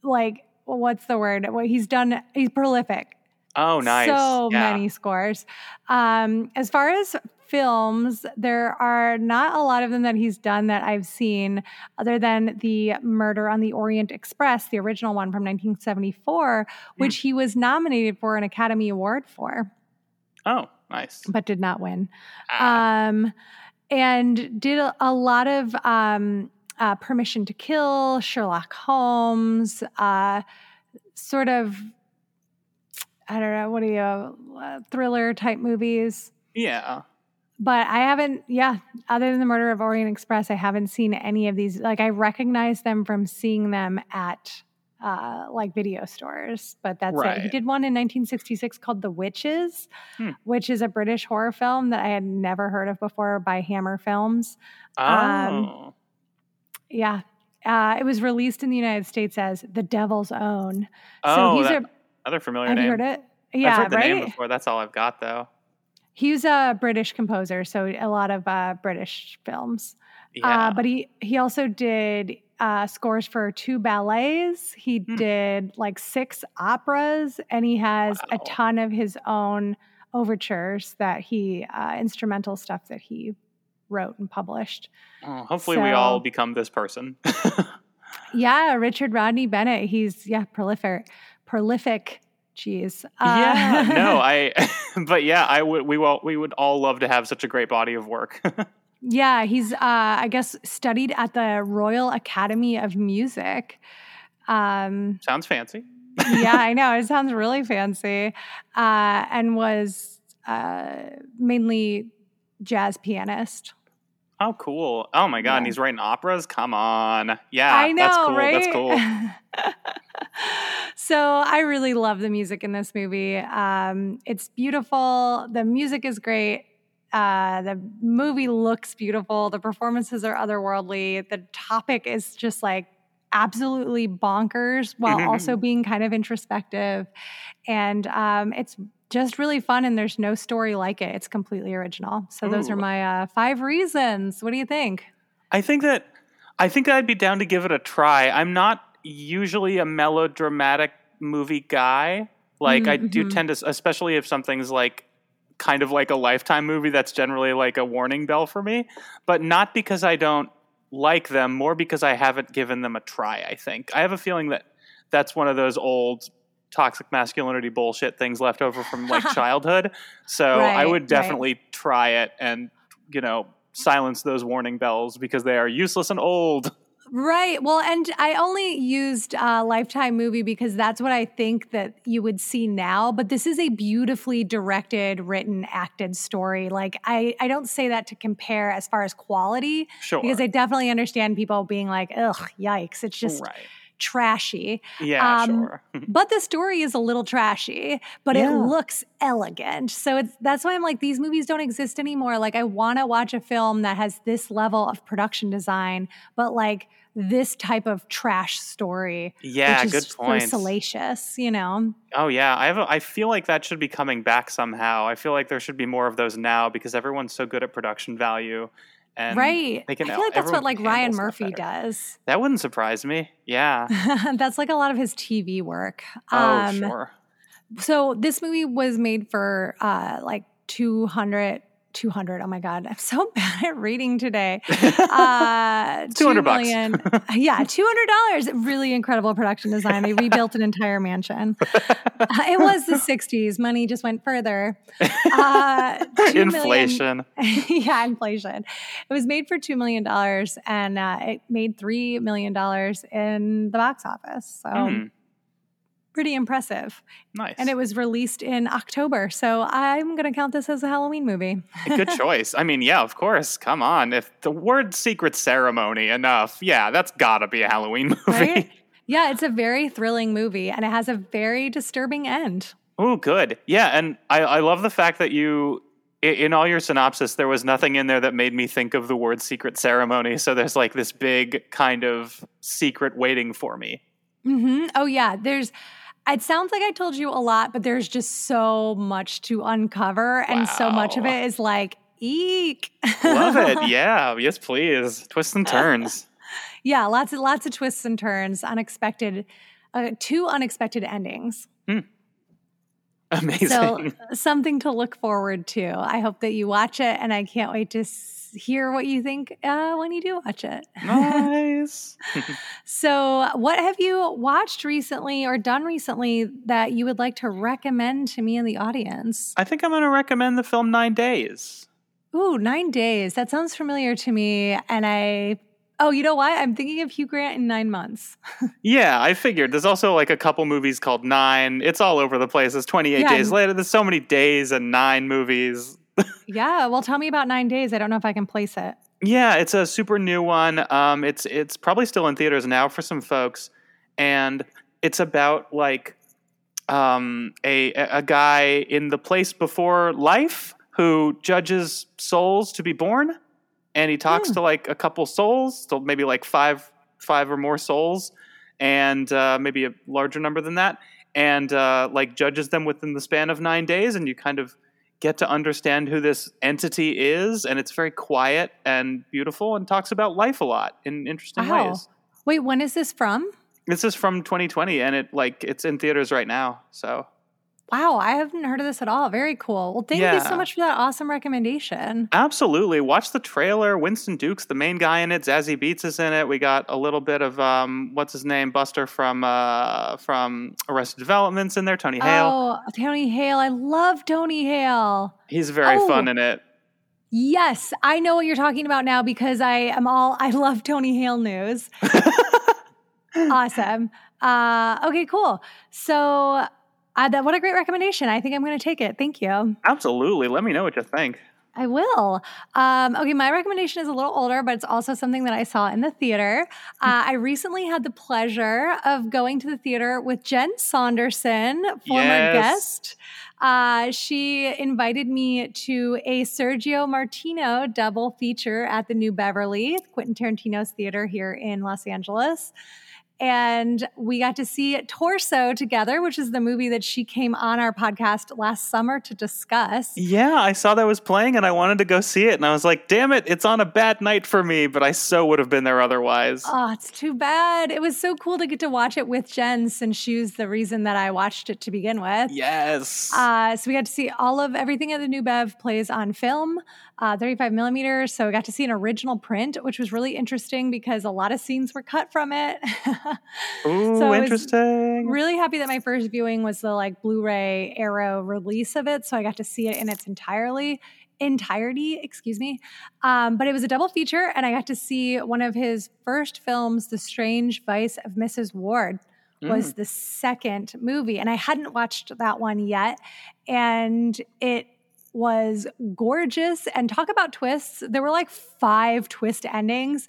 like what's the word? What he's done, he's prolific. oh, nice. So yeah. many scores. Um, as far as films, there are not a lot of them that he's done that I've seen, other than the Murder on the Orient Express, the original one from 1974, Hmm. which he was nominated for an Academy Award for, Oh, nice. but did not win. Ah, Um, and did a, a lot of um, uh, Permission to Kill, Sherlock Holmes, uh, sort of, I don't know, what are you, uh, thriller type movies. yeah. But I haven't, yeah, other than the Murder of Orient Express, I haven't seen any of these. Like, I recognize them from seeing them at uh, like video stores, but that's it. He did one in 1966 called The Witches, Hmm. which is a British horror film that I had never heard of before by Hammer Films. Oh. Um, Yeah. Uh, it was released in the United States as The Devil's Own. So oh, he's that, a, another familiar have name. you heard it? Yeah, I've heard the right? name before. That's all I've got, though. He's a British composer, so a lot of uh, British films. Yeah. Uh, but he he also did uh, scores for two ballets. He Hmm. did like six operas, and he has a ton of his own overtures that he uh, instrumental stuff that he wrote and published. Oh, hopefully, we all become this person. [LAUGHS] Yeah, Richard Rodney Bennett. He's yeah prolific, prolific. Jeez. yeah. Uh, No, I. [LAUGHS] but yeah, I would. We will. We would all love to have such a great body of work. [LAUGHS] Yeah, he's uh I guess studied at the Royal Academy of Music. Um Sounds fancy. yeah, I [LAUGHS] know. It sounds really fancy. Uh and was uh mainly jazz pianist. Oh, cool. Oh my god, and he's writing operas. Come on. Yeah, I know, that's cool. right? That's [LAUGHS] cool. so I really love the music in this movie. Um, it's beautiful. The music is great. Uh, the movie looks beautiful. The performances are otherworldly. The topic is just like absolutely bonkers while also [LAUGHS] being kind of introspective. And um, it's just really fun. And there's no story like it. It's completely original. So those are my uh, five reasons. What do you think? I think that I think I'd be down to give it a try. I'm not usually a melodramatic movie guy. Like I do Mhm. tend to, especially if something's like kind of like a lifetime movie. That's generally like a warning bell for me. But not because I don't like them, more because I haven't given them a try. I think I have a feeling that that's one of those old toxic masculinity bullshit things left over from like [LAUGHS] childhood. So I Right, would right. definitely try it and you know silence those warning bells because they are useless and old. Right. Well, and I only used uh, Lifetime movie because that's what I think that you would see now. But this is a beautifully directed, written, acted story. Like I, I don't say that to compare as far as quality Sure. because I definitely understand people being like, "Ugh, yikes!" It's just right. Trashy. Yeah, um, sure. [LAUGHS] But the story is a little trashy, but it looks elegant. So it's that's why I'm like these movies don't exist anymore. Like I want to watch a film that has this level of production design, but like this type of trash story, yeah, which good is point. so salacious. You know? Oh yeah, I have. A, I feel like that should be coming back somehow. I feel like there should be more of those now because everyone's so good at production value, and right. they can I feel like that's what like Ryan Murphy does. That wouldn't surprise me. Yeah. [LAUGHS] that's like a lot of his TV work. Oh Um, sure. So this movie was made for uh, like 200 200 oh my god i'm so [LAUGHS] bad at reading today. [LAUGHS] Uh 200 bucks. [LAUGHS] yeah 200 dollars. Really incredible production design. They rebuilt an entire mansion. Uh, it was the 60s money just went further. Uh, inflation million, yeah inflation. It was made for $2 million and uh, it made $3 million in the box office so mm pretty impressive. Nice. And it was released in October. So I'm going to count this as a Halloween movie. Good [LAUGHS] choice. I mean, yeah, of course. Come on. If the word secret ceremony enough, yeah, that's got to be a Halloween [LAUGHS] movie. Right? Yeah, it's a very thrilling movie and it has a very disturbing end. Oh, good. Yeah. And I, I love the fact that you in all your synopsis, there was nothing in there that made me think of the word secret ceremony. So there's like this big kind of secret waiting for me. Mm-hmm. Oh, yeah. There's, it sounds like I told you a lot, but there's just so much to uncover, and wow. so much of it is like, eek. Love it. [LAUGHS] Yeah. Yes, please. Twists and turns. [LAUGHS] yeah, lots of lots of twists and turns, unexpected, uh, two unexpected endings. [LAUGHS] Amazing. So something to look forward to. I hope that you watch it, and I can't wait to hear what you think uh, when you do watch it. Nice. [LAUGHS] [LAUGHS] so, what have you watched recently or done recently that you would like to recommend to me and the audience? I think I'm going to recommend the film Nine Days. Ooh, Nine Days. That sounds familiar to me. And I Oh, you know what? I'm thinking of Hugh Grant in nine months. [LAUGHS] yeah, I figured. There's also like a couple movies called Nine. It's all over the place. It's 28 yeah, days later. There's so many days and nine movies [LAUGHS] yeah. Well, tell me about Nine Days. I don't know if I can place it. Yeah, it's a super new one. Um, it's it's probably still in theaters now for some folks, and it's about like um, a a guy in the place before life who judges souls to be born, and he talks mm. to like a couple souls, so maybe like five five or more souls, and uh, maybe a larger number than that, and uh, like judges them within the span of nine days, and you kind of get to understand who this entity is and it's very quiet and beautiful and talks about life a lot in interesting wow. ways wait when is this from this is from 2020 and it like it's in theaters right now so Wow, I haven't heard of this at all. Very cool. Well, thank yeah. you so much for that awesome recommendation. Absolutely. Watch the trailer. Winston Duke's the main guy in it. Zazie Beetz is in it. We got a little bit of um, what's his name, Buster from uh, from Arrested Development's in there. Tony Hale. Oh, Tony Hale. I love Tony Hale. He's very oh. fun in it. Yes, I know what you're talking about now because I am all I love Tony Hale news. [LAUGHS] awesome. Uh, okay, cool. So uh, that what a great recommendation. I think I'm going to take it. Thank you. Absolutely. Let me know what you think. I will. Um, okay, my recommendation is a little older, but it's also something that I saw in the theater. Uh, I recently had the pleasure of going to the theater with Jen Saunderson, former yes. guest. Uh, she invited me to a Sergio Martino double feature at the New Beverly, Quentin Tarantino's theater here in Los Angeles and we got to see Torso together, which is the movie that she came on our podcast last summer to discuss. Yeah, I saw that was playing and I wanted to go see it. And I was like, damn it, it's on a bad night for me, but I so would have been there otherwise. Oh, it's too bad. It was so cool to get to watch it with Jen since she was the reason that I watched it to begin with. Yes. Uh, so we got to see all of everything at the New Bev plays on film uh, 35 millimeters. So I got to see an original print, which was really interesting because a lot of scenes were cut from it. [LAUGHS] Ooh, so interesting. Really happy that my first viewing was the like Blu-ray Arrow release of it. So I got to see it in its entirely entirety, excuse me. Um, but it was a double feature, and I got to see one of his first films, The Strange Vice of Mrs. Wardh. Was mm. the second movie, and I hadn't watched that one yet. And it was gorgeous. And talk about twists. There were like five twist endings.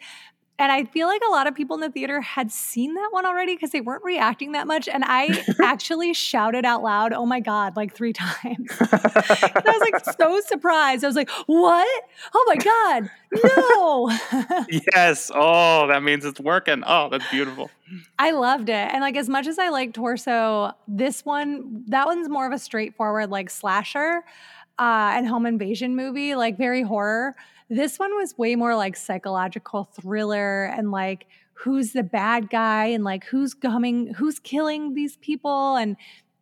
And I feel like a lot of people in the theater had seen that one already because they weren't reacting that much. And I [LAUGHS] actually shouted out loud, oh my God, like three times. [LAUGHS] I was like so surprised. I was like, what? Oh my God, no. [LAUGHS] yes. Oh, that means it's working. Oh, that's beautiful. I loved it. And like as much as I like Torso, this one, that one's more of a straightforward like slasher uh, and home invasion movie, like very horror. This one was way more like psychological thriller and like who's the bad guy and like who's coming, who's killing these people. And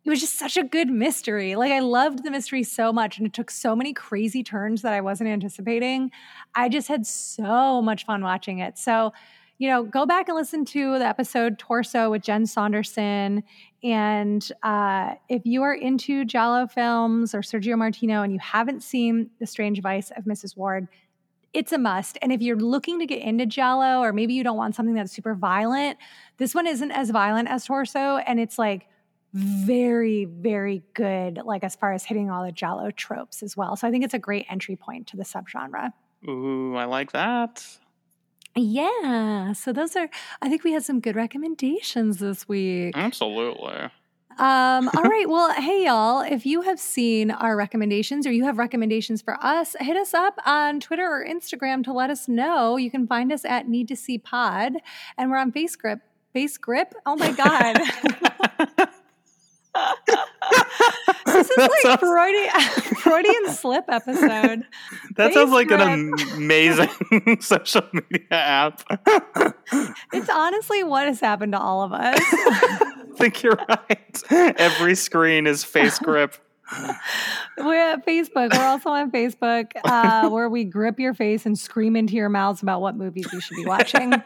it was just such a good mystery. Like I loved the mystery so much and it took so many crazy turns that I wasn't anticipating. I just had so much fun watching it. So, you know, go back and listen to the episode Torso with Jen Saunderson. And uh, if you are into Giallo films or Sergio Martino and you haven't seen The Strange Vice of Mrs. Wardh, it's a must. And if you're looking to get into Giallo or maybe you don't want something that's super violent, this one isn't as violent as Torso. And it's like, very, very good, like as far as hitting all the Giallo tropes as well. So I think it's a great entry point to the subgenre. Ooh, I like that. Yeah. So those are, I think we had some good recommendations this week. Absolutely. Um, all [LAUGHS] right. Well, hey, y'all, if you have seen our recommendations or you have recommendations for us, hit us up on Twitter or Instagram to let us know. You can find us at Need to See Pod, and we're on FaceGrip. Face Grip? Oh my God. [LAUGHS] [LAUGHS] [LAUGHS] is like sounds, Freudian, [LAUGHS] Freudian slip episode. [LAUGHS] That sounds like an amazing social media app. it's honestly what has happened to all of us. I think you're right. Every screen is face grip. We're at Facebook. We're also on Facebook, uh, [LAUGHS] where we grip your face and scream into your mouths about what movies you should be watching. [LAUGHS]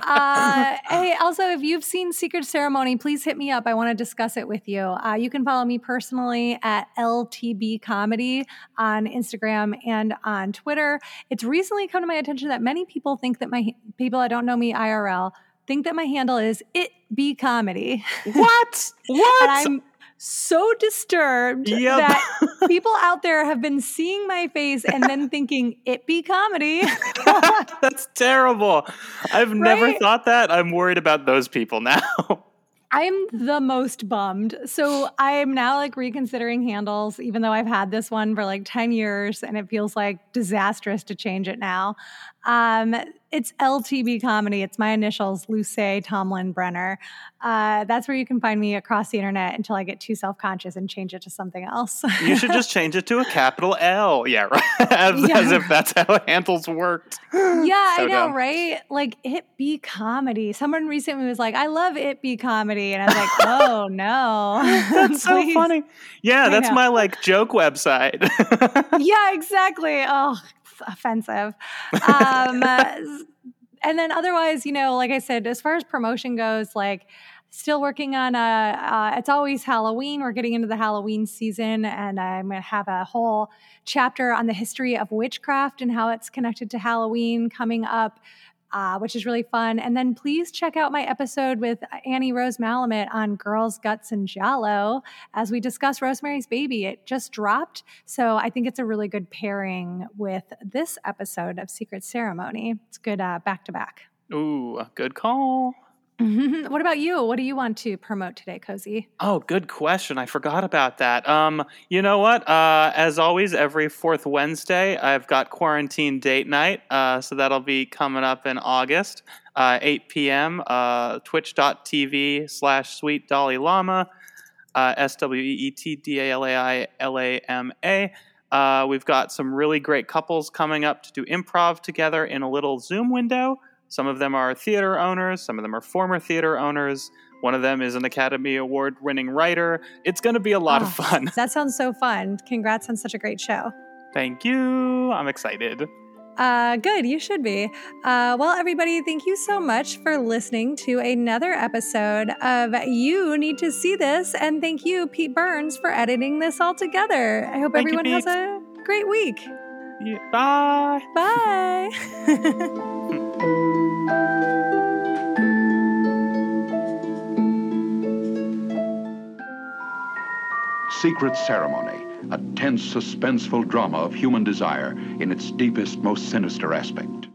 Uh, hey, also, if you've seen Secret Ceremony, please hit me up. I want to discuss it with you. Uh, you can follow me personally at LTB Comedy on Instagram and on Twitter. It's recently come to my attention that many people think that my people that don't know me IRL think that my handle is it be comedy. What? [LAUGHS] What? I'm so disturbed yep. that [LAUGHS] people out there have been seeing my face and then thinking it be comedy. [LAUGHS] That's terrible. I've right? never thought that. I'm worried about those people now. [LAUGHS] I'm the most bummed. So I'm now like reconsidering handles, even though I've had this one for like 10 years and it feels like disastrous to change it now. Um, it's LTB comedy. It's my initials, Lucé Tomlin Brenner. Uh, that's where you can find me across the internet until I get too self conscious and change it to something else. you should just change it to a capital L. Yeah, right. [LAUGHS] as, yeah. as if that's how handles worked. Yeah, so I know, dumb. right? Like it be comedy. Someone recently was like, "I love it be comedy," and I was like, "Oh no, [LAUGHS] that's so funny." Yeah, that's my like joke website. [LAUGHS] yeah, exactly. Oh, offensive. Um, [LAUGHS] and then otherwise, you know, like I said, as far as promotion goes, like still working on a uh, it's always halloween we're getting into the halloween season and i'm going to have a whole chapter on the history of witchcraft and how it's connected to halloween coming up uh, which is really fun. And then please check out my episode with Annie Rose Malamet on Girls, Guts, and Giallo as we discuss Rosemary's Baby. It just dropped. So I think it's a really good pairing with this episode of Secret Ceremony. It's good back to back. Ooh, good call. [LAUGHS] what about you? What do you want to promote today, Cozi? Oh, good question. I forgot about that. Um, you know what? Uh, as always, every fourth Wednesday, I've got quarantine date night. Uh, so that'll be coming up in August, uh, 8 p.m. Uh, Twitch.tv slash Sweet Dalai Lama, uh, S W E E T D A L A I L A M A. Uh, we've got some really great couples coming up to do improv together in a little Zoom window. Some of them are theater owners, some of them are former theater owners. One of them is an Academy Award winning writer. It's going to be a lot oh, of fun. [LAUGHS] That sounds so fun. Congrats on such a great show. Thank you. I'm excited. Uh, good, you should be. Uh, well, everybody, thank you so much for listening to another episode of You Need to See This. And thank you, Pete Burns, for editing this all together. I hope thank everyone you, has a great week. Yeah, bye. Bye. [LAUGHS] Secret Ceremony, a tense, suspenseful drama of human desire in its deepest, most sinister aspect.